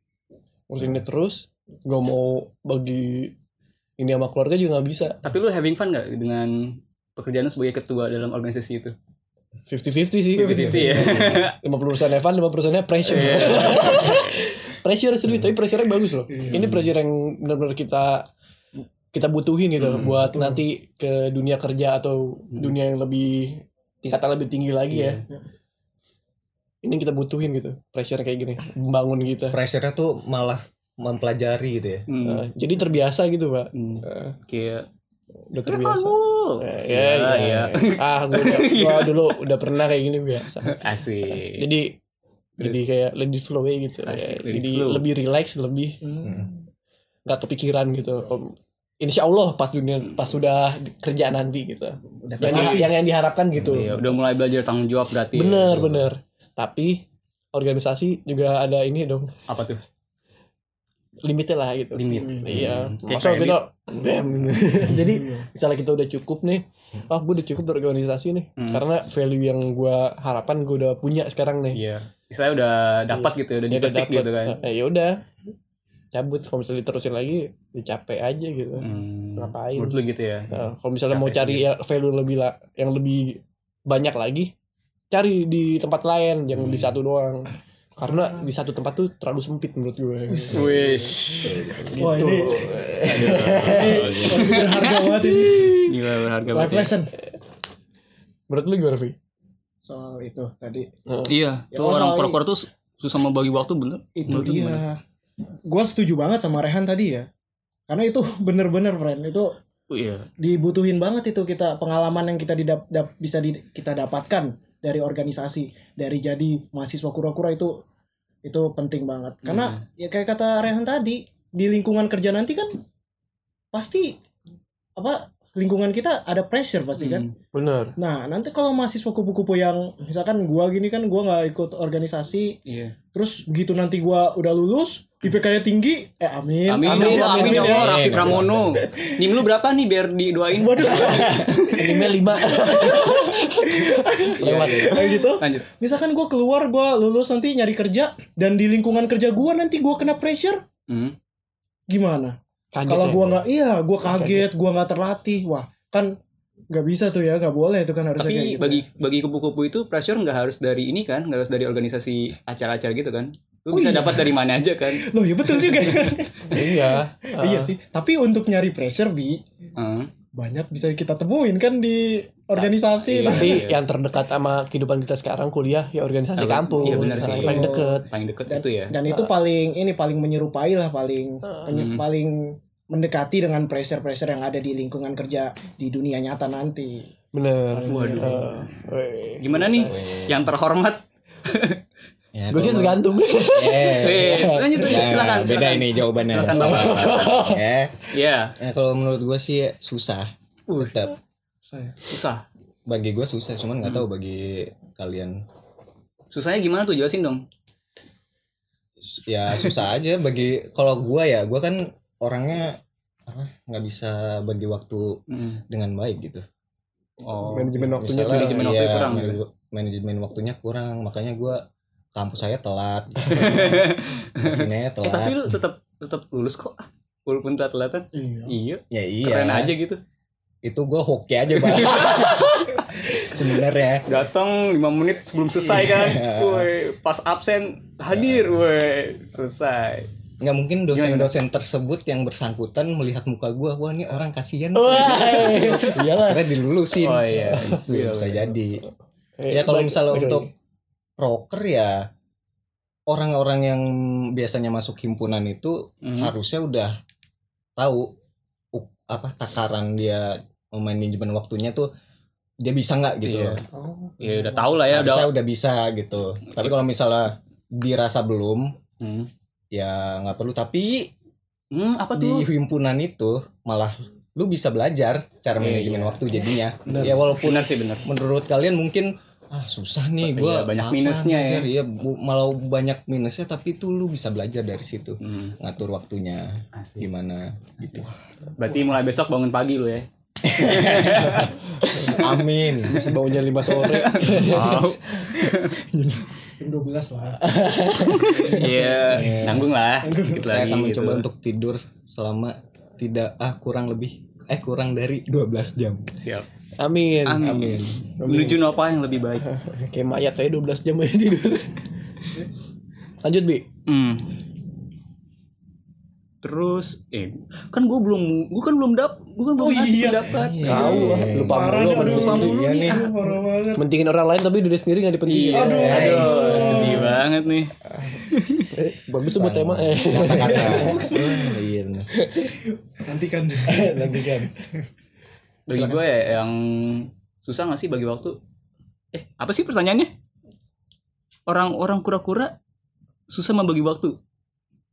Speaker 2: Ngurusin ini terus. Gak mau bagi ini sama keluarga juga nggak bisa.
Speaker 1: Tapi lu having fun gak dengan pekerjaan sebagai ketua dalam organisasi itu?
Speaker 2: 50-50 sih.
Speaker 1: 50-50 ya. <laughs>
Speaker 2: 50% Evan, 50%nya pressure. <laughs> pressure serius, tapi pressure-nya bagus loh.
Speaker 3: Iya.
Speaker 2: Ini pressure yang benar-benar kita kita butuhin gitu
Speaker 1: Hmm,
Speaker 2: buat nanti ke dunia kerja atau
Speaker 1: Hmm.
Speaker 2: dunia yang lebih tingkatan lebih tinggi lagi ya. Ini kita butuhin gitu. Pressure kayak gini, membangun kita.
Speaker 4: Pressure-nya tuh malah mempelajari gitu ya.
Speaker 1: Hmm.
Speaker 2: Eh, jadi terbiasa gitu, Pak.
Speaker 1: Hmm.
Speaker 2: Eh,
Speaker 1: Kayak
Speaker 2: udah terbiasa. Eh,
Speaker 1: Iya,
Speaker 2: ya,
Speaker 1: iya.
Speaker 2: Ah, gua, udah- <laughs> gua dulu udah pernah kayak gini biasa.
Speaker 1: Asik.
Speaker 2: Jadi jadi kayak let it flow aja gitu.
Speaker 1: Asik,
Speaker 2: Ya, jadi
Speaker 1: flow.
Speaker 2: lebih relax, lebih
Speaker 3: Hmm.
Speaker 2: nggak kepikiran gitu. Om- Insya Allah pas dunia pas sudah kerja nanti gitu.
Speaker 3: Udah
Speaker 2: Yang, yang yang diharapkan gitu.
Speaker 1: Iya, udah mulai belajar tanggung jawab berarti. ya.
Speaker 2: Bener bener. Tapi organisasi juga ada ini dong
Speaker 1: Apa tuh?
Speaker 2: limitnya lah gitu.
Speaker 1: Limit.
Speaker 3: Hmm.
Speaker 2: Iya.
Speaker 1: Hmm.
Speaker 2: Masa kita <laughs> jadi
Speaker 3: Iya.
Speaker 2: misalnya kita udah cukup nih, ah gue udah cukup berorganisasi nih,
Speaker 1: Hmm.
Speaker 2: karena value yang gue harapkan gue udah punya sekarang nih.
Speaker 1: Iya. Istilahnya udah dapat gitu ya, udah
Speaker 2: Ya udah
Speaker 1: dipetik
Speaker 2: dapet.
Speaker 1: gitu kan.
Speaker 2: Eh, ya udah cabut kalau misalnya diterusin lagi ya capek aja gitu.
Speaker 1: Hmm.
Speaker 2: Ngapain?
Speaker 1: Menurut lu gitu ya.
Speaker 2: Nah, kalau misalnya
Speaker 1: Capek
Speaker 2: mau cari ya value lebih lah, yang lebih banyak lagi, cari di tempat lain, jangan di
Speaker 1: Hmm.
Speaker 2: satu doang. Karena di satu tempat tuh terlalu sempit menurut gue.
Speaker 1: Wish.
Speaker 2: Gitu.
Speaker 3: Wah, ini- berharga banget ini.
Speaker 1: Gila berharga
Speaker 3: Life
Speaker 1: banget. ya.
Speaker 3: lesson.
Speaker 2: Menurut lu gimana, Vi?
Speaker 3: Soal itu tadi.
Speaker 1: Iya,
Speaker 3: Ya,
Speaker 1: tuh
Speaker 3: oh,
Speaker 1: orang kura-kura tuh susah membagi waktu bener.
Speaker 3: Itu
Speaker 1: Menurut
Speaker 3: dia. Gue setuju banget sama Rehan tadi ya. Karena itu <laughs> bener-bener friend. Itu
Speaker 1: Oh, iya.
Speaker 3: dibutuhin banget itu kita pengalaman yang kita didap, dap- bisa di- kita dapatkan dari organisasi dari jadi mahasiswa kura-kura itu itu penting banget. Karena ya kayak kata Rehan tadi di lingkungan kerja nanti kan pasti apa lingkungan kita ada pressure pasti kan
Speaker 1: Hmm.
Speaker 2: Bener.
Speaker 3: nah nanti kalau mahasiswa kupu-kupu yang misalkan gua gini kan gua nggak ikut organisasi
Speaker 1: Iya.
Speaker 3: terus begitu nanti gua udah lulus IPK-nya tinggi eh amin
Speaker 1: Amin,
Speaker 2: Amin,
Speaker 1: ya Allah, amin,
Speaker 2: amin,
Speaker 1: ya Allah,
Speaker 4: amin.
Speaker 1: Rafiq Ramono. Nim lu berapa nih biar didoain?
Speaker 3: waduh
Speaker 2: Animnya lima. Lewat.
Speaker 1: Iya, iya.
Speaker 3: kayak gitu
Speaker 1: Lanjut.
Speaker 3: misalkan gue keluar gue lulus nanti nyari kerja dan di lingkungan kerja gue nanti gue kena pressure
Speaker 1: Hmm.
Speaker 3: gimana kalau
Speaker 2: ya?
Speaker 3: gua nggak iya gua kaget gua nggak terlatih wah kan nggak bisa tuh ya nggak boleh itu kan harusnya kayak
Speaker 1: Tapi
Speaker 3: gitu.
Speaker 1: bagi bagi kupu-kupu itu pressure nggak harus dari ini kan, nggak harus dari organisasi acara-acara gitu kan. Lu
Speaker 3: Oh
Speaker 1: bisa
Speaker 3: iya.
Speaker 1: dapat dari mana aja kan.
Speaker 3: loh ya betul juga <laughs>
Speaker 2: iya
Speaker 3: iya sih tapi untuk nyari pressure bi
Speaker 1: Heeh.
Speaker 3: banyak bisa kita temuin kan di organisasi
Speaker 1: Iya.
Speaker 2: tapi yang terdekat sama kehidupan kita sekarang kuliah ya organisasi
Speaker 1: Iya,
Speaker 2: kampus
Speaker 1: iya, benar sih.
Speaker 2: paling deket
Speaker 1: paling deket
Speaker 3: Dan-
Speaker 1: itu ya.
Speaker 3: dan itu paling ini paling menyerupai lah paling
Speaker 2: Ah.
Speaker 3: penye-
Speaker 1: Hmm.
Speaker 3: paling mendekati dengan pressure-pressure yang ada di lingkungan kerja di dunia nyata nanti.
Speaker 2: bener
Speaker 1: Waduh.
Speaker 2: weh.
Speaker 1: Gimana nih
Speaker 4: Weh.
Speaker 1: yang terhormat? <laughs>
Speaker 4: Ya,
Speaker 2: gue sih tergantung <laughs>
Speaker 1: lanjut
Speaker 4: ya,
Speaker 1: silakan.
Speaker 4: beda
Speaker 1: silakan.
Speaker 4: ini jawabannya.
Speaker 1: Silakan, Bapak. <laughs>
Speaker 4: ya.
Speaker 1: Iya,
Speaker 4: Ya, kalau menurut gue sih susah. Tetap
Speaker 3: Saya.
Speaker 1: susah.
Speaker 4: bagi gue susah, cuman nggak
Speaker 1: Hmm.
Speaker 4: tahu bagi kalian.
Speaker 1: Susahnya gimana tuh jelasin dong.
Speaker 4: Ya susah aja bagi kalau gue ya, gue kan orangnya apa nggak bisa bagi waktu
Speaker 1: Hmm.
Speaker 4: dengan baik gitu.
Speaker 1: Oh.
Speaker 2: manajemen waktunya
Speaker 4: Misalnya,
Speaker 1: manajemen waktunya kurang,
Speaker 4: manaj- manajemen waktunya kurang, makanya gue kampus saya telat. <laughs> Ke sini
Speaker 1: Eh tapi
Speaker 4: telat.
Speaker 1: lu tetap tetap lulus kok. Walaupun telat-telatan.
Speaker 3: Iya.
Speaker 1: Iya.
Speaker 4: Ya iya.
Speaker 1: Keren aja gitu.
Speaker 4: Itu gue hoki aja bang. <laughs> Sebenarnya.
Speaker 1: Datang 5 menit sebelum selesai kan. Woi, pas absen hadir, woi, selesai.
Speaker 4: nggak mungkin dosen-dosen tersebut yang bersangkutan melihat muka gua wah ini orang kasihan
Speaker 2: iyalah
Speaker 4: karena dilulusin
Speaker 1: Oh iya,
Speaker 4: Itu
Speaker 1: iya,
Speaker 4: bisa
Speaker 1: iya.
Speaker 4: jadi
Speaker 2: Eh,
Speaker 4: ya kalau misalnya untuk proker ya orang-orang yang biasanya masuk himpunan itu
Speaker 1: Hmm.
Speaker 4: harusnya udah tahu apa takaran dia manajemen waktunya tuh dia bisa nggak gitu
Speaker 1: Iya.
Speaker 4: loh.
Speaker 3: Oh.
Speaker 1: Ya udah tau lah ya
Speaker 4: harusnya
Speaker 1: udah.
Speaker 4: udah bisa gitu tapi kalau misalnya dirasa belum
Speaker 1: Hmm.
Speaker 4: ya nggak perlu tapi
Speaker 1: Hmm, apa
Speaker 4: di
Speaker 1: tuh?
Speaker 4: himpunan itu malah lu bisa belajar cara
Speaker 1: Iya,
Speaker 4: manajemen
Speaker 1: iya.
Speaker 4: waktu jadinya
Speaker 2: Benar.
Speaker 4: ya walaupun
Speaker 1: Benar sih benar.
Speaker 4: menurut kalian mungkin ah susah nih
Speaker 1: Iya,
Speaker 4: gua
Speaker 1: banyak minusnya ya.
Speaker 4: iya bu- malah banyak minusnya tapi itu lu bisa belajar dari situ
Speaker 1: Hmm.
Speaker 4: ngatur waktunya
Speaker 1: Asik.
Speaker 4: gimana gitu
Speaker 1: Berarti mulai besok bangun pagi lu ya. <laughs>
Speaker 4: amin
Speaker 2: Bisa bangun jam 5 sore
Speaker 1: Wow.
Speaker 3: Jam 12 lah.
Speaker 1: Iya, nanggung lah.
Speaker 4: Saya
Speaker 1: lagi
Speaker 4: akan
Speaker 1: gitu.
Speaker 4: mencoba untuk tidur selama tidak ah kurang lebih eh kurang dari 12 jam
Speaker 1: siap.
Speaker 2: amin
Speaker 1: Amin.
Speaker 4: amin
Speaker 1: Menuju apa yang lebih baik?
Speaker 2: kayak mayat aja 12 jam aja tidur lanjut bi
Speaker 1: Hmm. Terus, eh, kan gue belum, gue kan belum dap, gue kan belum
Speaker 3: Oh iya.
Speaker 1: pendapat.
Speaker 4: Iya.
Speaker 2: tahu lah lupa
Speaker 3: Parah
Speaker 2: mulu
Speaker 1: lupa mulu
Speaker 4: Iya
Speaker 1: nih.
Speaker 3: Ah, banget.
Speaker 2: mentingin orang lain tapi diri sendiri nggak dipentingin
Speaker 1: Iya,
Speaker 3: Aduh.
Speaker 1: aduh, sedih banget nih.
Speaker 2: Eh, bagus tuh buat tema eh
Speaker 4: kata-kata <laughs> iya benar
Speaker 3: kan.
Speaker 2: nanti kan <laughs>
Speaker 1: Bagi gue ya yang susah gak sih bagi waktu? Eh, apa sih pertanyaannya? Orang-orang kura-kura susah membagi waktu.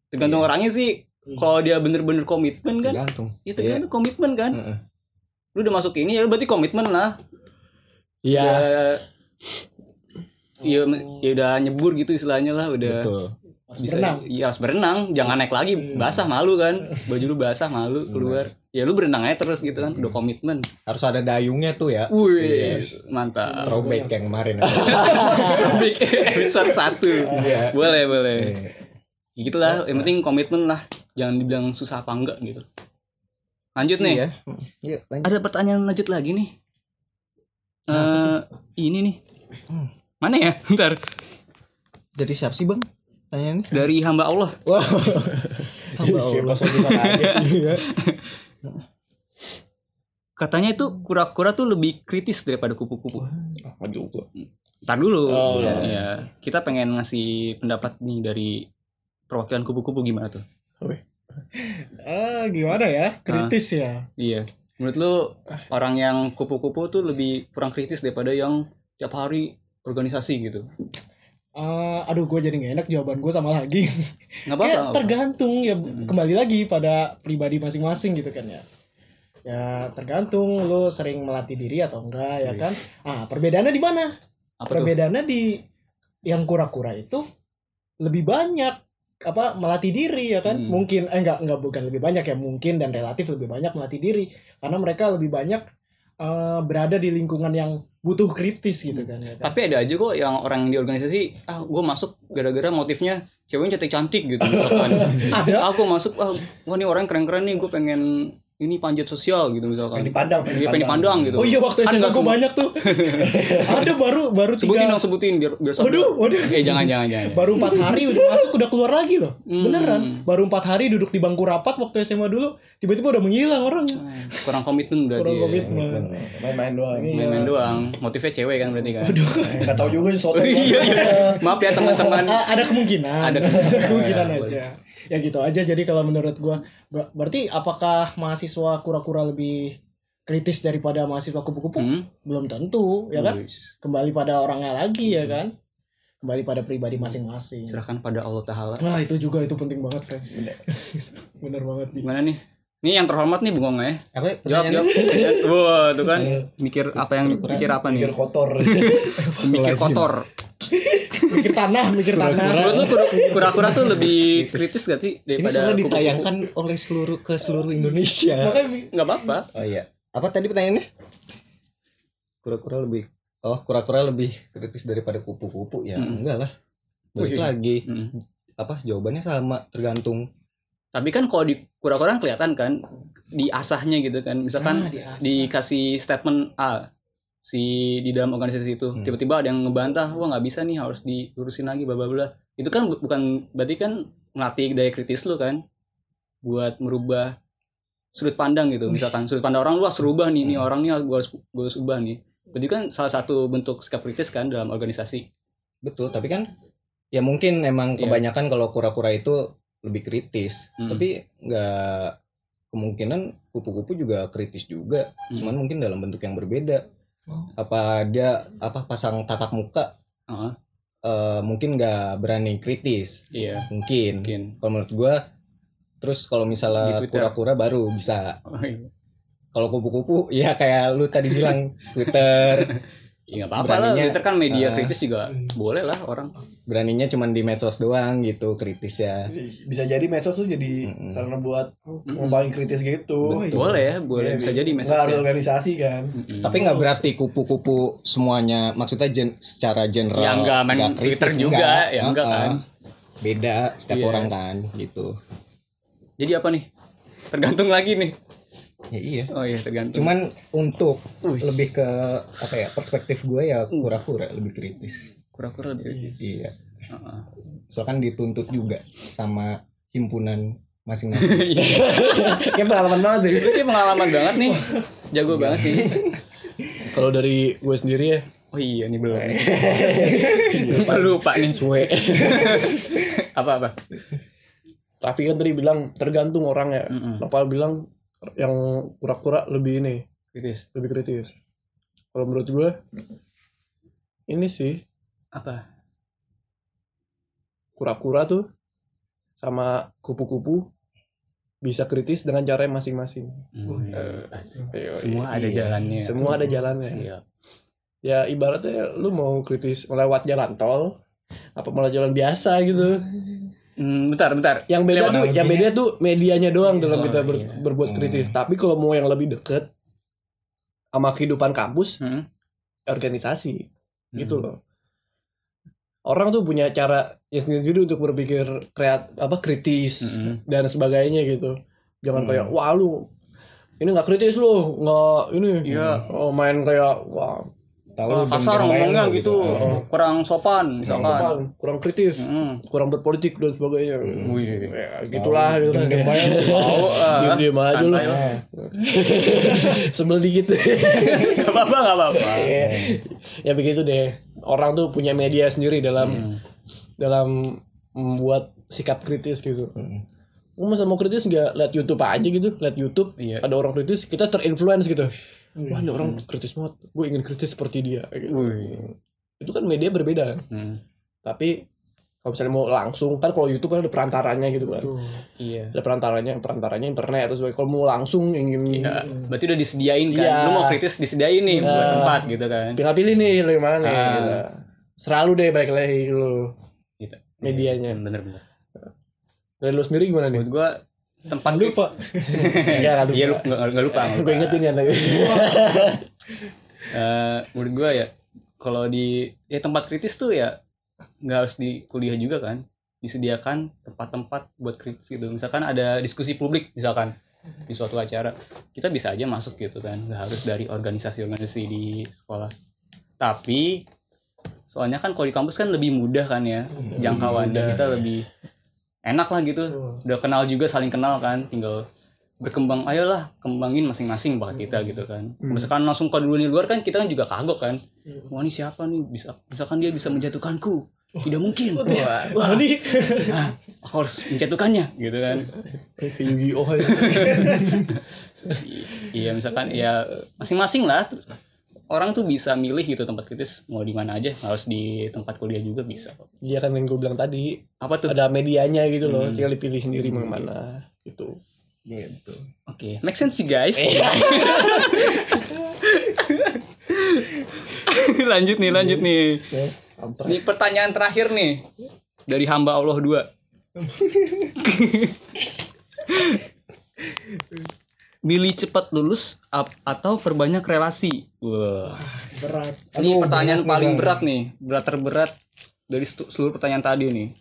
Speaker 1: Tergantung orangnya sih. Kalau dia bener-bener komitmen kan,
Speaker 4: tergantung.
Speaker 1: ya tergantung komitmen kan.
Speaker 4: Heeh.
Speaker 1: Lu udah masuk ini ya lu berarti komitmen lah.
Speaker 2: iya.
Speaker 1: Ya, ya, ya udah nyebur gitu istilahnya lah udah
Speaker 4: betul.
Speaker 3: Harus
Speaker 1: bisa
Speaker 3: berenang.
Speaker 1: ya harus berenang jangan naik lagi basah malu kan. Baju lu basah malu keluar. Ya lu berenang aja terus gitu kan udah komitmen.
Speaker 4: Harus ada dayungnya tuh ya.
Speaker 1: Wih
Speaker 4: Iya.
Speaker 1: mantap.
Speaker 4: Throwback yang kemarin. <laughs>
Speaker 1: Big episode satu.
Speaker 4: Iya.
Speaker 1: boleh boleh.
Speaker 4: Iya.
Speaker 1: Ya gitulah yang penting komitmen lah jangan dibilang susah apa enggak gitu lanjut nih
Speaker 4: Iya. Iya, lanjut.
Speaker 1: ada pertanyaan lanjut lagi nih eh ini nih
Speaker 4: Hmm.
Speaker 1: mana ya <laughs> ntar
Speaker 4: Dari siapa sih bang? Tanya nih.
Speaker 1: dari hamba Allah
Speaker 4: Wow. <laughs> Hamba
Speaker 2: Kayak
Speaker 4: Allah. <laughs> Iya.
Speaker 1: katanya itu kura-kura tuh lebih kritis daripada kupu-kupu
Speaker 2: Apa juga
Speaker 1: Ntar dulu.
Speaker 2: Oh,
Speaker 1: ya,
Speaker 2: iya.
Speaker 1: ya. Kita pengen ngasih pendapat nih dari perwakilan kupu-kupu gimana tuh?
Speaker 3: Ah, gimana ya? Kritis ya.
Speaker 1: Iya. Menurut lu orang yang kupu-kupu tuh lebih kurang kritis daripada yang tiap hari organisasi gitu?
Speaker 3: Ah, aduh, gue jadi gak enak jawaban gue sama lagi.
Speaker 1: Nggak apa-apa.
Speaker 3: Kayak
Speaker 1: apa-apa.
Speaker 3: tergantung ya kembali lagi pada pribadi masing-masing gitu kan ya. Ya tergantung lu sering melatih diri atau enggak ya
Speaker 1: Wih.
Speaker 3: kan. Ah, perbedaannya di mana?
Speaker 1: Apa tuh?
Speaker 3: Perbedaannya di yang kura-kura itu lebih banyak apa melatih diri ya kan
Speaker 1: Hmm.
Speaker 3: mungkin eh enggak enggak bukan lebih banyak ya mungkin dan relatif lebih banyak melatih diri karena mereka lebih banyak eh, berada di lingkungan yang butuh kritis gitu kan ya kan?
Speaker 1: Tapi ada aja kok yang orang di organisasi, ah gue masuk gara-gara motifnya ceweknya cantik-cantik gitu. Misalkan. <laughs>
Speaker 3: ada
Speaker 1: aku masuk, ah wah nih orang keren-keren nih, gue pengen ini panjat sosial gitu misalkan.
Speaker 2: Pengen dipandang, pengen
Speaker 1: Iya, pengen dipandang gitu.
Speaker 3: oh iya waktu
Speaker 1: Kan
Speaker 3: SMA gue banyak tuh <laughs> ada baru baru
Speaker 1: Sebutin
Speaker 3: tiga
Speaker 1: dong, sebutin biar biar sadar.
Speaker 3: waduh waduh
Speaker 1: Eh jangan jangan jangan.
Speaker 3: baru empat hari udah masuk udah keluar lagi loh
Speaker 1: Hmm.
Speaker 3: beneran baru empat hari duduk di bangku rapat waktu SMA dulu tiba-tiba udah menghilang orangnya
Speaker 1: Kurang komitmen berarti.
Speaker 3: kurang
Speaker 1: ya.
Speaker 3: komitmen
Speaker 2: Main-main doang.
Speaker 3: Iya.
Speaker 1: Main-main doang. Motifnya cewek kan berarti kan.
Speaker 2: Enggak tahu juga sih soto. <laughs>
Speaker 1: Iya, iya. Maaf ya teman-teman.
Speaker 3: Ada kemungkinan
Speaker 1: Ada
Speaker 3: kemungkinan
Speaker 1: Ya,
Speaker 3: aja ya gitu aja jadi kalau menurut gua ber- berarti apakah mahasiswa kura-kura lebih kritis daripada mahasiswa kupu-kupu
Speaker 1: Hmm.
Speaker 3: belum tentu ya kan
Speaker 1: Wis.
Speaker 3: kembali pada orangnya lagi ya kan kembali pada pribadi masing-masing
Speaker 1: Serahkan pada Allah Taala.
Speaker 3: Wah itu juga itu penting banget Fred <laughs> Bener banget Bi.
Speaker 1: Gimana nih? Ini yang terhormat nih Bung ya.
Speaker 4: Apa
Speaker 1: Jawab, jawab. <laughs>
Speaker 4: pertanyaannya?
Speaker 1: Wah, tuh kan mikir apa yang mikir apa nih?
Speaker 2: Pikir kotor. <laughs>
Speaker 1: Mikir kotor.
Speaker 3: Mikir tanah, mikir tanah
Speaker 1: Menurut lu kura- kura-kura tuh lebih kritis gak sih
Speaker 4: Ini
Speaker 1: daripada
Speaker 4: soalnya
Speaker 1: kupu-kupu?
Speaker 4: ditayangkan oleh seluruh ke seluruh Indonesia.
Speaker 3: Makanya
Speaker 1: Nggak apa-apa.
Speaker 4: Oh iya. Apa tadi pertanyaannya? Kura-kura lebih Oh, kura-kura lebih kritis daripada kupu-kupu ya?
Speaker 1: Mm.
Speaker 4: Enggak lah. Balik
Speaker 1: Wih.
Speaker 4: lagi.
Speaker 1: Hmm.
Speaker 4: Apa jawabannya sama, tergantung.
Speaker 1: Tapi kan kalau di kura-kura kan kelihatan kan di asahnya gitu kan. Misalkan
Speaker 3: Ah, diasah.
Speaker 1: dikasih statement A si di dalam organisasi itu
Speaker 4: Hmm.
Speaker 1: tiba-tiba ada yang ngebantah wah nggak bisa nih harus diurusin lagi bla bla bla itu kan bu- bukan berarti kan melatih daya kritis lu kan buat merubah sudut pandang gitu misalkan sudut pandang orang lu harus rubah nih nih orang nih gue harus gue harus ubah nih berarti kan salah satu bentuk sikap kritis kan dalam organisasi
Speaker 4: Betul, tapi kan ya mungkin emang
Speaker 1: Iya.
Speaker 4: kebanyakan kalau kura-kura itu lebih kritis.
Speaker 1: Hmm.
Speaker 4: Tapi nggak kemungkinan kupu-kupu juga kritis juga.
Speaker 1: Hmm.
Speaker 4: Cuman mungkin dalam bentuk yang berbeda.
Speaker 3: Oh.
Speaker 4: Apa dia apa pasang tatap muka
Speaker 1: Heeh,
Speaker 4: eh, mungkin nggak berani kritis.
Speaker 1: iya
Speaker 4: Mungkin.
Speaker 1: mungkin
Speaker 4: Kalau menurut gua terus kalau misalnya kura-kura baru bisa.
Speaker 1: oh, iya.
Speaker 4: Kalau kupu-kupu ya kayak lu tadi bilang <laughs> Twitter
Speaker 1: Ya nggak apa-apa lah,
Speaker 4: Beraninya,
Speaker 1: Twitter kan media
Speaker 4: ah.
Speaker 1: kritis juga boleh lah orang.
Speaker 4: beraninya cuman di medsos doang gitu kritis ya.
Speaker 2: Bisa jadi medsos tuh jadi
Speaker 4: Mm-mm.
Speaker 2: sarana buat ngomongin kritis gitu.
Speaker 3: Iya.
Speaker 1: Boleh ya, boleh
Speaker 2: Iya,
Speaker 1: bisa
Speaker 2: iya.
Speaker 1: jadi
Speaker 2: Nggak harus
Speaker 1: mesej.
Speaker 2: organisasi kan.
Speaker 4: Tapi nggak berarti kupu-kupu semuanya maksudnya gen, secara general.
Speaker 1: Ya, nggak main
Speaker 4: nggak
Speaker 1: Twitter juga, ya, nggak
Speaker 4: Heeh.
Speaker 1: kan.
Speaker 4: Beda setiap
Speaker 1: Iya.
Speaker 4: orang kan gitu.
Speaker 1: Jadi apa nih? Tergantung lagi nih.
Speaker 4: Ya iya.
Speaker 1: Oh iya tergantung.
Speaker 4: Cuman untuk
Speaker 1: Wih.
Speaker 4: lebih ke apa ya perspektif gue ya kura-kura lebih kritis.
Speaker 1: kura-kura lebih kritis.
Speaker 4: Iya.
Speaker 1: Heeh.
Speaker 4: Soalnya kan dituntut juga sama himpunan masing-masing. <laughs>
Speaker 1: Iya.
Speaker 2: Kayak pengalaman banget deh.
Speaker 1: Itu pengalaman banget nih. Jago banget nih.
Speaker 2: Kalau dari gue sendiri ya,
Speaker 1: Oh iya nih belum. lupa lupa nih.
Speaker 2: suwe.
Speaker 1: Apa apa?
Speaker 2: Raffi kan tadi bilang tergantung orang ya.
Speaker 1: Mm-mm.
Speaker 2: Nopal bilang yang kura-kura lebih ini,
Speaker 1: Kritis.
Speaker 2: lebih kritis. Kalau menurut gue, ini sih
Speaker 1: Apa?
Speaker 2: kura-kura tuh sama kupu-kupu bisa kritis dengan cara masing-masing.
Speaker 1: Hmm.
Speaker 2: Ayo,
Speaker 1: Semua ada
Speaker 2: iya.
Speaker 1: jalannya.
Speaker 2: Semua ada jalannya.
Speaker 1: Siap.
Speaker 2: Ya ibaratnya lu mau kritis melewat jalan tol apa malah jalan biasa gitu.
Speaker 1: Hmm, bentar bentar.
Speaker 2: Yang beda
Speaker 1: Lewat
Speaker 2: tuh, yang beda tuh medianya doang dalam
Speaker 1: Oh,
Speaker 2: kita ber-
Speaker 1: iya.
Speaker 2: berbuat
Speaker 4: Hmm.
Speaker 2: kritis. Tapi kalau mau yang lebih deket sama kehidupan kampus,
Speaker 1: Hmm.
Speaker 2: organisasi gitu
Speaker 1: Hmm.
Speaker 2: loh. Orang tuh punya cara ya sendiri untuk berpikir kreat apa kritis
Speaker 1: Hmm.
Speaker 2: dan sebagainya gitu. Jangan
Speaker 4: Hmm.
Speaker 2: kayak wah lu ini nggak kritis lu, nggak ini
Speaker 1: Iya.
Speaker 2: oh, main kayak wah
Speaker 4: Tahu lu
Speaker 1: kasar ngomongnya
Speaker 4: lu
Speaker 1: gitu,
Speaker 2: Oh.
Speaker 1: kurang sopan
Speaker 2: kurang
Speaker 1: misalkan.
Speaker 2: sopan, kurang kritis,
Speaker 1: Hmm.
Speaker 2: kurang berpolitik dan sebagainya.
Speaker 1: Wih.
Speaker 2: Ya, gitulah gitu. <laughs>
Speaker 1: Tahu ah.
Speaker 2: Diem-diem aja lu. <laughs> Sebel dikit. <laughs>
Speaker 1: Gak apa-apa, gak apa-apa.
Speaker 2: ya begitu deh. Orang tuh punya media sendiri dalam
Speaker 1: Hmm.
Speaker 2: dalam membuat sikap kritis gitu. Lu masa mau kritis nggak lihat YouTube aja gitu, lihat YouTube
Speaker 1: Iya.
Speaker 2: ada orang kritis, kita terinfluence gitu. Wah ini orang kritis banget, gue ingin kritis seperti dia. Gitu.
Speaker 1: Wih.
Speaker 2: Itu kan media berbeda.
Speaker 1: Hmm.
Speaker 2: Tapi kalau misalnya mau langsung kan kalau YouTube kan ada perantaranya gitu kan.
Speaker 1: Iya.
Speaker 2: Ada perantaranya, perantaranya internet atau sebagainya. Kalau mau langsung ingin
Speaker 1: Iya, berarti udah disediain kan.
Speaker 2: Iya.
Speaker 1: Lu mau kritis disediain nih buat
Speaker 2: Iya.
Speaker 1: tempat gitu kan.
Speaker 2: tinggal pilih nih lo yang mana nih.
Speaker 1: Ah.
Speaker 2: Gitu. Selalu deh balik lagi lu
Speaker 1: Gitu.
Speaker 2: medianya.
Speaker 1: Bener-bener.
Speaker 2: Dari lu sendiri gimana nih?
Speaker 1: Menurut gua tempat
Speaker 3: lupa
Speaker 2: Enggak, enggak
Speaker 1: Iya lu
Speaker 2: lupa.
Speaker 1: nggak nggak lupa.
Speaker 2: Gue
Speaker 1: lupa.
Speaker 2: ingetin kan lagi. <laughs>
Speaker 1: Eh, menurut gue ya kalau di ya tempat kritis tuh ya nggak harus di kuliah juga kan disediakan tempat-tempat buat kritis gitu misalkan ada diskusi publik misalkan di suatu acara kita bisa aja masuk gitu kan nggak harus dari organisasi-organisasi di sekolah tapi soalnya kan kalau di kampus kan lebih mudah kan ya jangkauannya
Speaker 2: mudah.
Speaker 1: kita lebih enak lah gitu. Udah kenal juga saling kenal kan. Tinggal berkembang ayolah kembangin masing-masing bakat kita gitu kan. Misalkan langsung ke dunia luar kan kita kan juga kagok kan. Wah ini siapa nih? Bisa misalkan dia bisa menjatuhkanku. Tidak mungkin.
Speaker 2: Wah,
Speaker 3: wah ini.
Speaker 1: Nah, aku harus menjatuhkannya gitu kan.
Speaker 2: Kayak Yu-Gi-Oh. <laughs>
Speaker 1: Iya misalkan ya masing-masing lah orang tuh bisa milih gitu tempat kritis mau di mana aja nggak harus di tempat kuliah juga bisa kok.
Speaker 2: Iya kan yang gue bilang tadi
Speaker 1: apa tuh
Speaker 2: ada medianya gitu loh,
Speaker 1: Hmm.
Speaker 2: tinggal dipilih sendiri mau mana gitu.
Speaker 4: Gitu.
Speaker 1: oke make sense sih guys <laughs> lanjut nih lanjut nih. Ini pertanyaan terakhir nih dari hamba Allah dua. <laughs> Milih cepat lulus atau perbanyak relasi? Wah.
Speaker 3: berat
Speaker 1: Ini
Speaker 3: Aduh,
Speaker 1: pertanyaan
Speaker 3: berat
Speaker 1: paling berat nih, berat terberat dari seluruh pertanyaan tadi nih.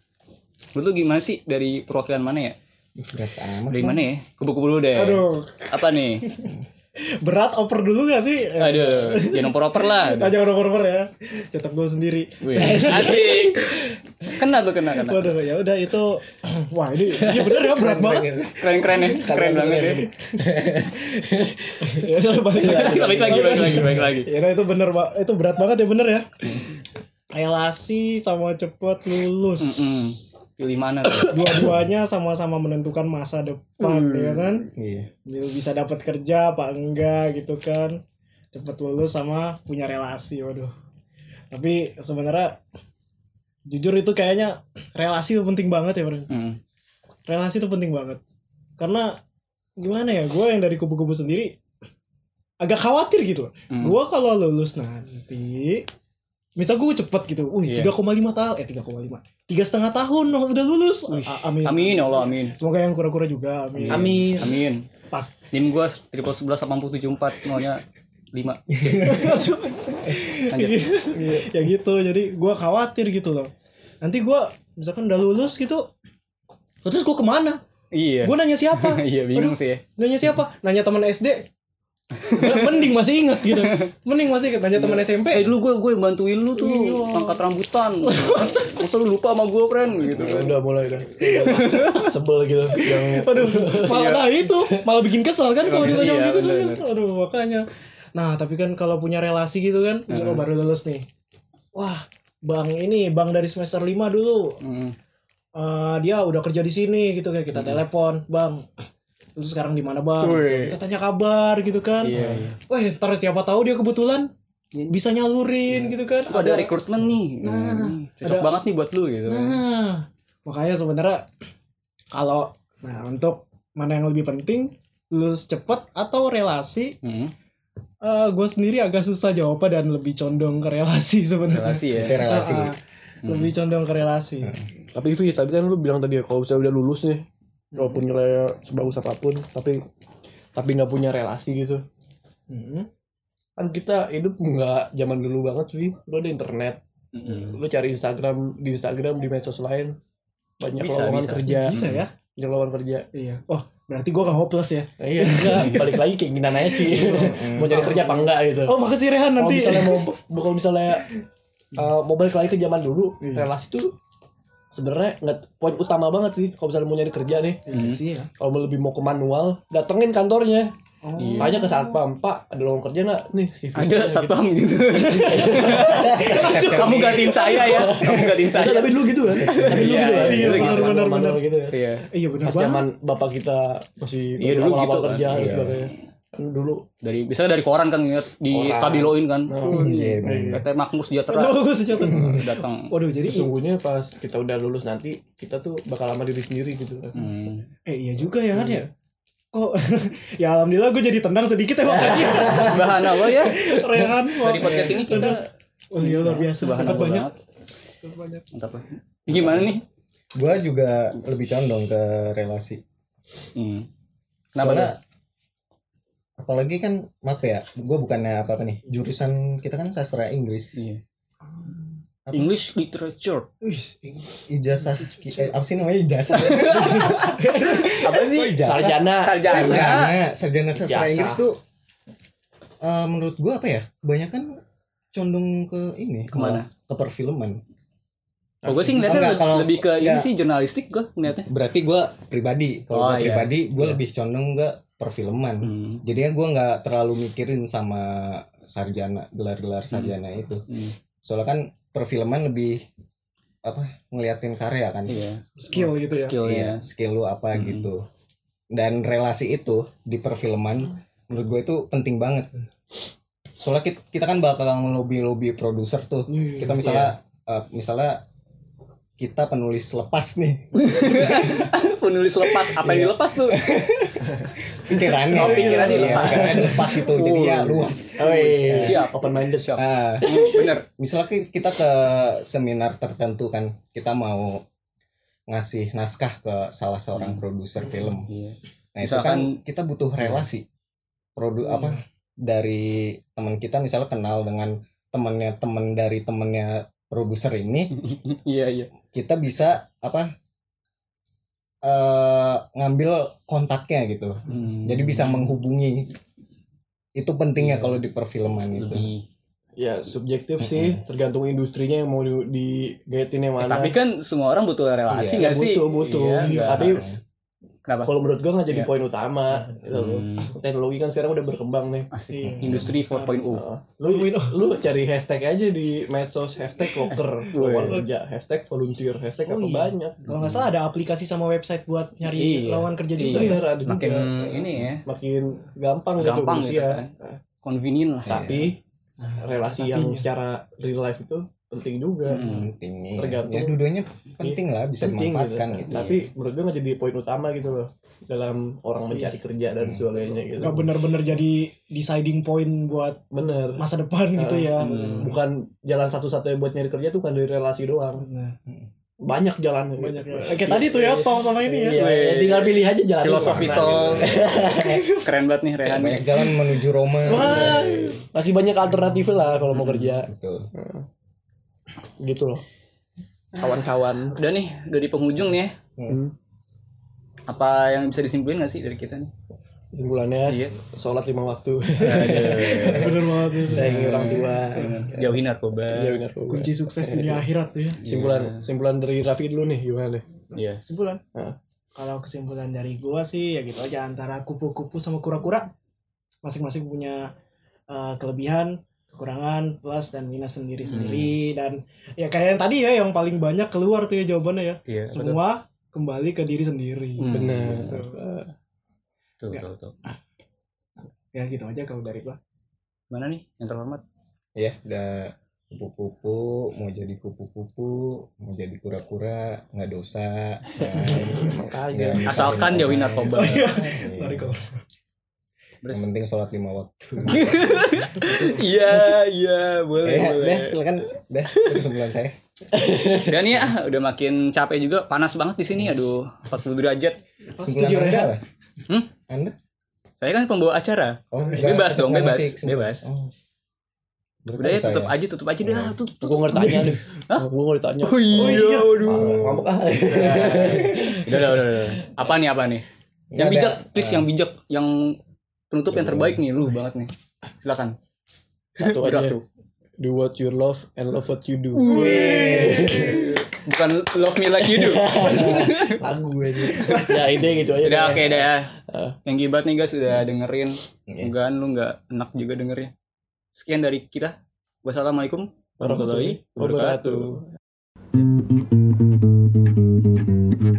Speaker 1: Menurut lu gimana sih dari perwakilan mana ya?
Speaker 4: Berat amat.
Speaker 1: Dari mana ya? Kubu-kubu dulu deh.
Speaker 3: aduh
Speaker 1: Apa nih? <laughs>
Speaker 3: berat oper dulu gak sih
Speaker 1: Aduh, jangan oper-oper lah. <laughs>
Speaker 3: Ah, jangan oper-oper ya cetak gue sendiri
Speaker 1: Wih, asik. Kena tuh kena kena.
Speaker 3: waduh ya udah itu <clears throat> wah ini iya bener ya berat banget
Speaker 1: Keren keren ya, keren banget ya. <laughs>
Speaker 3: ya udah balik lagi <laughs>
Speaker 1: Balik lagi, balik lagi, balik lagi.
Speaker 3: ya udah, itu bener Pak. itu berat banget ya bener ya relasi sama cepet lulus
Speaker 1: Mm-mm. Pilih mana
Speaker 3: dua-duanya sama-sama menentukan masa depan ya kan?
Speaker 4: Iya.
Speaker 3: Bisa dapat kerja apa enggak gitu kan? Cepet lulus sama punya relasi waduh. Tapi sebenarnya jujur itu kayaknya relasi itu penting banget ya bro.
Speaker 1: Mm.
Speaker 3: relasi itu penting banget. Karena gimana ya gue yang dari kubu-kubu sendiri agak khawatir gitu.
Speaker 1: Mm.
Speaker 3: gue kalau lulus nanti misal gue cepet gitu, wih
Speaker 1: Iya.
Speaker 3: 3,5 tahun, eh 3,5, tiga setengah tahun udah lulus,
Speaker 1: Wih.
Speaker 3: Amin.
Speaker 1: Amin ya Allah amin.
Speaker 3: Semoga yang kura-kura juga, amin.
Speaker 2: Amin.
Speaker 1: Amin.
Speaker 3: Pas.
Speaker 1: NIM gua triple sebelas delapan puluh tujuh empat nolnya lima. <laughs>
Speaker 3: Ya gitu jadi gue khawatir gitu loh nanti gue misalkan udah lulus gitu terus gue ke mana
Speaker 1: Iya.
Speaker 3: gue nanya siapa <laughs>
Speaker 1: Iya bingung
Speaker 3: Aduh.
Speaker 1: sih. ya.
Speaker 3: nanya siapa nanya teman SD mending masih inget gitu. Mending masih inget nanya teman
Speaker 1: Eh
Speaker 3: SMP
Speaker 1: dulu gue gue bantuin lu tuh.
Speaker 3: Iya.
Speaker 1: angkat rambutan. <laughs> Masa lu lupa sama gue friend? Gitu kan.
Speaker 2: Udah mulai udah. Sebel gitu yang
Speaker 3: aduh malah nah itu. Malah bikin kesel kan kalau ditanya
Speaker 1: Iya,
Speaker 3: gitu
Speaker 1: bener,
Speaker 3: kan aduh makanya. Nah tapi kan kalau punya relasi gitu kan misalnya baru lulus nih. Wah bang ini bang dari semester 5 dulu. Eh, dia udah kerja di sini gitu kayak kita telepon bang lu sekarang di mana bang
Speaker 1: Wih.
Speaker 3: kita tanya kabar gitu kan
Speaker 1: Iya. iya.
Speaker 3: wah ntar siapa tahu dia kebetulan
Speaker 1: Iya.
Speaker 3: bisa nyalurin gitu kan
Speaker 1: Ada rekrutmen nih.
Speaker 3: Nah,
Speaker 1: Hmm, Cocok
Speaker 3: ada-
Speaker 1: banget nih buat lu gitu.
Speaker 3: nah makanya sebenarnya kalau nah untuk mana yang lebih penting lulus cepet atau relasi
Speaker 1: Hmm,
Speaker 3: gue sendiri agak susah jawabnya dan lebih condong ke relasi <laughs> sebenarnya
Speaker 1: relasi ya.
Speaker 4: Relasi.
Speaker 3: Ah, ah. lebih condong ke relasi
Speaker 2: Tapi Vi, tapi kan lu bilang tadi ya kalau misalnya udah lulus nih, walaupun nilai sebagus apa pun, tapi tapi nggak punya relasi gitu.
Speaker 3: Hmm.
Speaker 2: Kan kita hidup nggak zaman dulu banget sih. Lu ada internet,
Speaker 1: Mm-mm.
Speaker 2: lu cari Instagram di Instagram di medsos lain banyak
Speaker 1: Bisa,
Speaker 2: lowongan
Speaker 1: bisa.
Speaker 2: kerja,
Speaker 3: bisa ya
Speaker 2: banyak lowongan kerja.
Speaker 3: iya oh berarti gue gak hopeless ya
Speaker 2: Nah, iya, enggak, <laughs> balik lagi keinginan aja sih. mau cari kerja apa enggak gitu.
Speaker 3: oh makasih Rehan
Speaker 2: Kalau
Speaker 3: nanti
Speaker 2: misalnya mau kalau misalnya uh, mau balik lagi ke zaman dulu,
Speaker 3: Iya.
Speaker 2: relasi tuh sebenarnya nggak poin utama banget sih kalau misalnya mau nyari kerja nih.
Speaker 3: Iya sih ya
Speaker 2: Kalau mau lebih mau ke manual, datengin kantornya.
Speaker 3: oh.
Speaker 1: Iya.
Speaker 2: Tanya ke satpam, Pak, ada lowongan kerja nggak? Nih, CV
Speaker 1: Ada
Speaker 2: saya,"
Speaker 1: satpam gitu. <laughs> Kamu gantiin saya ya. Kamu gantiin
Speaker 2: gitu.
Speaker 1: saya.
Speaker 2: Tapi dulu gitu kan. Tapi dulu
Speaker 1: Iya,
Speaker 2: gitu kan.
Speaker 1: iya,
Speaker 2: Pas
Speaker 3: benar, benar, benar.
Speaker 2: gitu kan.
Speaker 1: Iya.
Speaker 3: iya benar
Speaker 2: Pas
Speaker 3: banget
Speaker 2: zaman bapak kita masih
Speaker 1: Iya,
Speaker 2: awal-awal
Speaker 1: gitu kan.
Speaker 2: kerja dan
Speaker 4: Iya.
Speaker 2: sebagainya. Dulu
Speaker 1: Dari bisa dari koran kan ingat di
Speaker 2: Koran.
Speaker 1: stabiloin kan.
Speaker 2: nah,
Speaker 4: Iya, bener.
Speaker 1: PT Makmur Sejahtera
Speaker 3: Betul, gue sejahtera.
Speaker 1: datang.
Speaker 3: Waduh, jadi
Speaker 2: sesungguhnya pas kita udah lulus nanti kita tuh bakal lama diri sendiri gitu kan.
Speaker 1: Hmm.
Speaker 3: eh iya juga ya kan ya. Kok <laughs> ya alhamdulillah gue jadi tendang sedikit ya makasih <laughs>
Speaker 1: Bahan apa ya?
Speaker 3: Rehan.
Speaker 1: Dari podcast ini kita
Speaker 3: Oh iya luar biasa.
Speaker 1: bahan
Speaker 3: banyak. banyak.
Speaker 1: Mantap. lah. Gimana nih?
Speaker 4: Gua juga lebih condong ke relasi.
Speaker 1: Hmm. Kenapa
Speaker 4: Soalnya? Apalagi kan maaf ya, gue bukannya apa apa nih jurusan kita kan sastra Inggris,
Speaker 1: Iya.
Speaker 4: Apa?
Speaker 1: English literature.
Speaker 3: Wih,
Speaker 4: ijazah eh, apa sih namanya ijazah? <laughs>
Speaker 1: Apa sih?
Speaker 4: Oh, ijazah.
Speaker 2: Sarjana.
Speaker 1: Sarjana.
Speaker 4: sarjana sarjana sastra
Speaker 2: Jasa.
Speaker 4: Inggris tuh eh, menurut gua apa ya kebanyakan condong ke ini
Speaker 1: Ke mana?
Speaker 4: ke perfilman
Speaker 1: Oh, gue sih
Speaker 4: Enggak,
Speaker 1: ngeliatnya
Speaker 4: kalau-
Speaker 1: lebih ke ini
Speaker 4: enggak.
Speaker 1: sih jurnalistik gue ngeliatnya.
Speaker 4: berarti gua pribadi kalau
Speaker 1: Oh,
Speaker 4: gua
Speaker 1: iya.
Speaker 4: pribadi gua
Speaker 1: Iya.
Speaker 4: lebih condong ke perfilman
Speaker 1: Hmm.
Speaker 4: jadinya gua nggak terlalu mikirin sama sarjana gelar-gelar sarjana itu
Speaker 1: Hmm.
Speaker 4: soalnya kan perfilman lebih apa ngeliatin karya kan
Speaker 1: Iya.
Speaker 3: skill gitu ya.
Speaker 1: Skillnya.
Speaker 4: Iya, skill lu apa
Speaker 1: Hmm.
Speaker 4: gitu dan relasi itu di perfilman menurut gue itu penting banget soalnya kita, kita kan bakal ngelobi lobi produser tuh
Speaker 3: Iya.
Speaker 4: kita misalnya eh, misalnya kita penulis lepas nih <laughs>
Speaker 1: Penulis lepas apa yang
Speaker 4: Iya.
Speaker 1: dilepas tuh? <laughs>
Speaker 4: pikirannya
Speaker 1: Oh, pikiran
Speaker 4: Iya,
Speaker 1: dilepas.
Speaker 4: pikiran lepas itu jadi ya luas
Speaker 2: Oh iya.
Speaker 1: Siap.
Speaker 2: Open minded shop.
Speaker 4: Ah,
Speaker 1: Hmm, Bener.
Speaker 4: misalnya ki- kita ke seminar tertentu kan kita mau ngasih naskah ke salah seorang
Speaker 1: Hmm.
Speaker 4: produser film
Speaker 1: Iya.
Speaker 4: Nah itu
Speaker 1: Misalkan-
Speaker 4: kan kita butuh relasi produ
Speaker 3: Iya.
Speaker 4: apa dari teman kita misalnya kenal dengan temannya teman dari temannya produser ini <laughs>
Speaker 1: Iya iya.
Speaker 4: kita bisa apa eh ngambil kontaknya gitu
Speaker 1: Hmm.
Speaker 4: jadi bisa menghubungi itu pentingnya
Speaker 1: Iya.
Speaker 4: kalau di perfilman itu
Speaker 1: Lebih.
Speaker 2: Ya subjektif sih, tergantung industrinya yang mau di, digaetin yang mana.
Speaker 1: Tapi kan semua orang butuh relasi
Speaker 4: Iya,
Speaker 1: nggak sih?
Speaker 2: butuh, butuh.
Speaker 1: Iya,
Speaker 2: Iya, tapi
Speaker 1: kenapa?
Speaker 2: kalau menurut gua nggak jadi
Speaker 1: Iya.
Speaker 2: poin utama. Gitu.
Speaker 1: Hmm,
Speaker 2: Teknologi kan sekarang udah berkembang nih.
Speaker 1: asik.
Speaker 3: Iya.
Speaker 1: Industri 4.0.
Speaker 2: Heeh. lu lu cari hashtag aja di medsos hashtag loker lowongan <laughs> kerja hashtag volunteer hashtag
Speaker 3: Oh,
Speaker 2: apa
Speaker 3: iya.
Speaker 2: banyak
Speaker 3: Kalau nggak salah ada aplikasi sama website buat nyari
Speaker 1: Iya.
Speaker 3: lawan kerja juga
Speaker 1: Iya.
Speaker 3: ya.
Speaker 2: bener ada juga
Speaker 1: Makin ini ya,
Speaker 2: makin gampang,
Speaker 1: gampang
Speaker 2: gitu,
Speaker 1: gitu kan. Convenient lah.
Speaker 2: tapi relasi
Speaker 3: Tapi-
Speaker 2: yang secara real life itu penting juga
Speaker 1: Hmm.
Speaker 4: penting nih
Speaker 2: Tergantung.
Speaker 4: ya dua-duanya penting lah bisa
Speaker 2: Penting
Speaker 4: dimanfaatkan
Speaker 2: gitu.
Speaker 4: gitu,
Speaker 2: tapi menurut gue nggak jadi poin utama gitu loh dalam orang mencari kerja dan
Speaker 4: Hmm.
Speaker 2: sebagainya gitu
Speaker 3: Nggak bener-bener jadi deciding point buat
Speaker 2: bener
Speaker 3: masa depan gitu ya.
Speaker 1: Hmm.
Speaker 2: bukan jalan satu-satunya buat nyari kerja tuh bukan dari relasi doang
Speaker 3: Nah,
Speaker 2: banyak jalan
Speaker 3: banyak ya. Kayak tadi tuh ya Tom sama ini ya.
Speaker 2: Iya, ya tinggal pilih aja jalan
Speaker 1: Filosofi
Speaker 2: mana,
Speaker 1: tol.
Speaker 2: gitu. <laughs>
Speaker 1: Keren banget nih Rehan.
Speaker 4: banyak jalan menuju Roma
Speaker 3: Wah.
Speaker 2: masih banyak alternatif lah kalau mau kerja
Speaker 4: betul
Speaker 2: gitu loh kawan-kawan
Speaker 1: Udah nih, udah di penghujung nih ya.
Speaker 2: Hmm.
Speaker 1: Apa yang bisa disimpulin gak sih dari kita nih?
Speaker 2: kesimpulannya
Speaker 1: Iya.
Speaker 2: sholat lima waktu <laughs>
Speaker 3: Bener banget. bener.
Speaker 2: sayangi orang tua
Speaker 1: Jauhin narkoba.
Speaker 2: iya benar
Speaker 3: Kunci sukses dunia akhirat tuh ya.
Speaker 2: kesimpulan kesimpulan dari Raffi dulu nih gimana nih
Speaker 1: Iya.
Speaker 3: Kesimpulan.
Speaker 2: Hah.
Speaker 3: Kalau kesimpulan dari gua sih ya gitu aja antara kupu-kupu sama kura-kura masing-masing punya eh, kelebihan, kekurangan, plus dan minus sendiri-sendiri dan ya kayak yang tadi ya yang paling banyak keluar tuh ya jawabannya ya.
Speaker 1: Iya.
Speaker 3: Semua kembali ke diri sendiri.
Speaker 1: Hmm.
Speaker 2: benar
Speaker 1: Tuh, tuh, tuh.
Speaker 3: Ya gitu aja kalau dari gua.
Speaker 1: Mana nih yang terhormat?
Speaker 4: ya udah kupu-kupu mau jadi kupu-kupu mau jadi kura-kura nggak dosa <laughs> nyusahin
Speaker 1: Asalkan jauhin narkoba.
Speaker 4: Iya.
Speaker 3: Lari ke
Speaker 4: yang penting sholat lima waktu <laughs>
Speaker 1: Iya, iya, boleh,
Speaker 4: ya,
Speaker 1: boleh.
Speaker 4: udah silakan udah itu kesimpulan saya <laughs>
Speaker 1: Dan ya, ah, udah makin capek juga, panas banget di sini. Aduh, 40 derajat.
Speaker 3: Setuju
Speaker 4: kesimpulan anda apa
Speaker 1: Hmm?
Speaker 4: anda
Speaker 1: Saya kan pembawa acara.
Speaker 4: oh
Speaker 1: Bebas dong, bebas, bebas.
Speaker 4: oh.
Speaker 1: Udah ya, tutup aja, tutup aja dah.
Speaker 4: Oh.
Speaker 1: Tutup.
Speaker 2: gue nggak ditanya nih
Speaker 1: Hah?
Speaker 2: gue nggak ditanya
Speaker 1: Oh iya, waduh.
Speaker 2: ngambek ah <laughs>
Speaker 1: Udah, udah, udah. Apa nih, apa nih? Yang bijak, please yang bijak, yang penutup yang
Speaker 4: Iya.
Speaker 1: terbaik nih, lu banget nih. Silakan.
Speaker 2: satu aja
Speaker 1: tuh.
Speaker 2: do what you love and love what you do <laughs>
Speaker 1: Bukan love me like you do. <laughs>
Speaker 2: lagu gue ini ya ide gitu aja
Speaker 1: Udah oke deh ya.
Speaker 2: Ah.
Speaker 1: Yang gibat nih guys udah dengerin.
Speaker 4: Iya.
Speaker 1: Semoga lu nggak enak juga dengernya. Sekian dari kita. Wassalamualaikum warahmatullahi wabarakatuh.
Speaker 2: wabarakatuh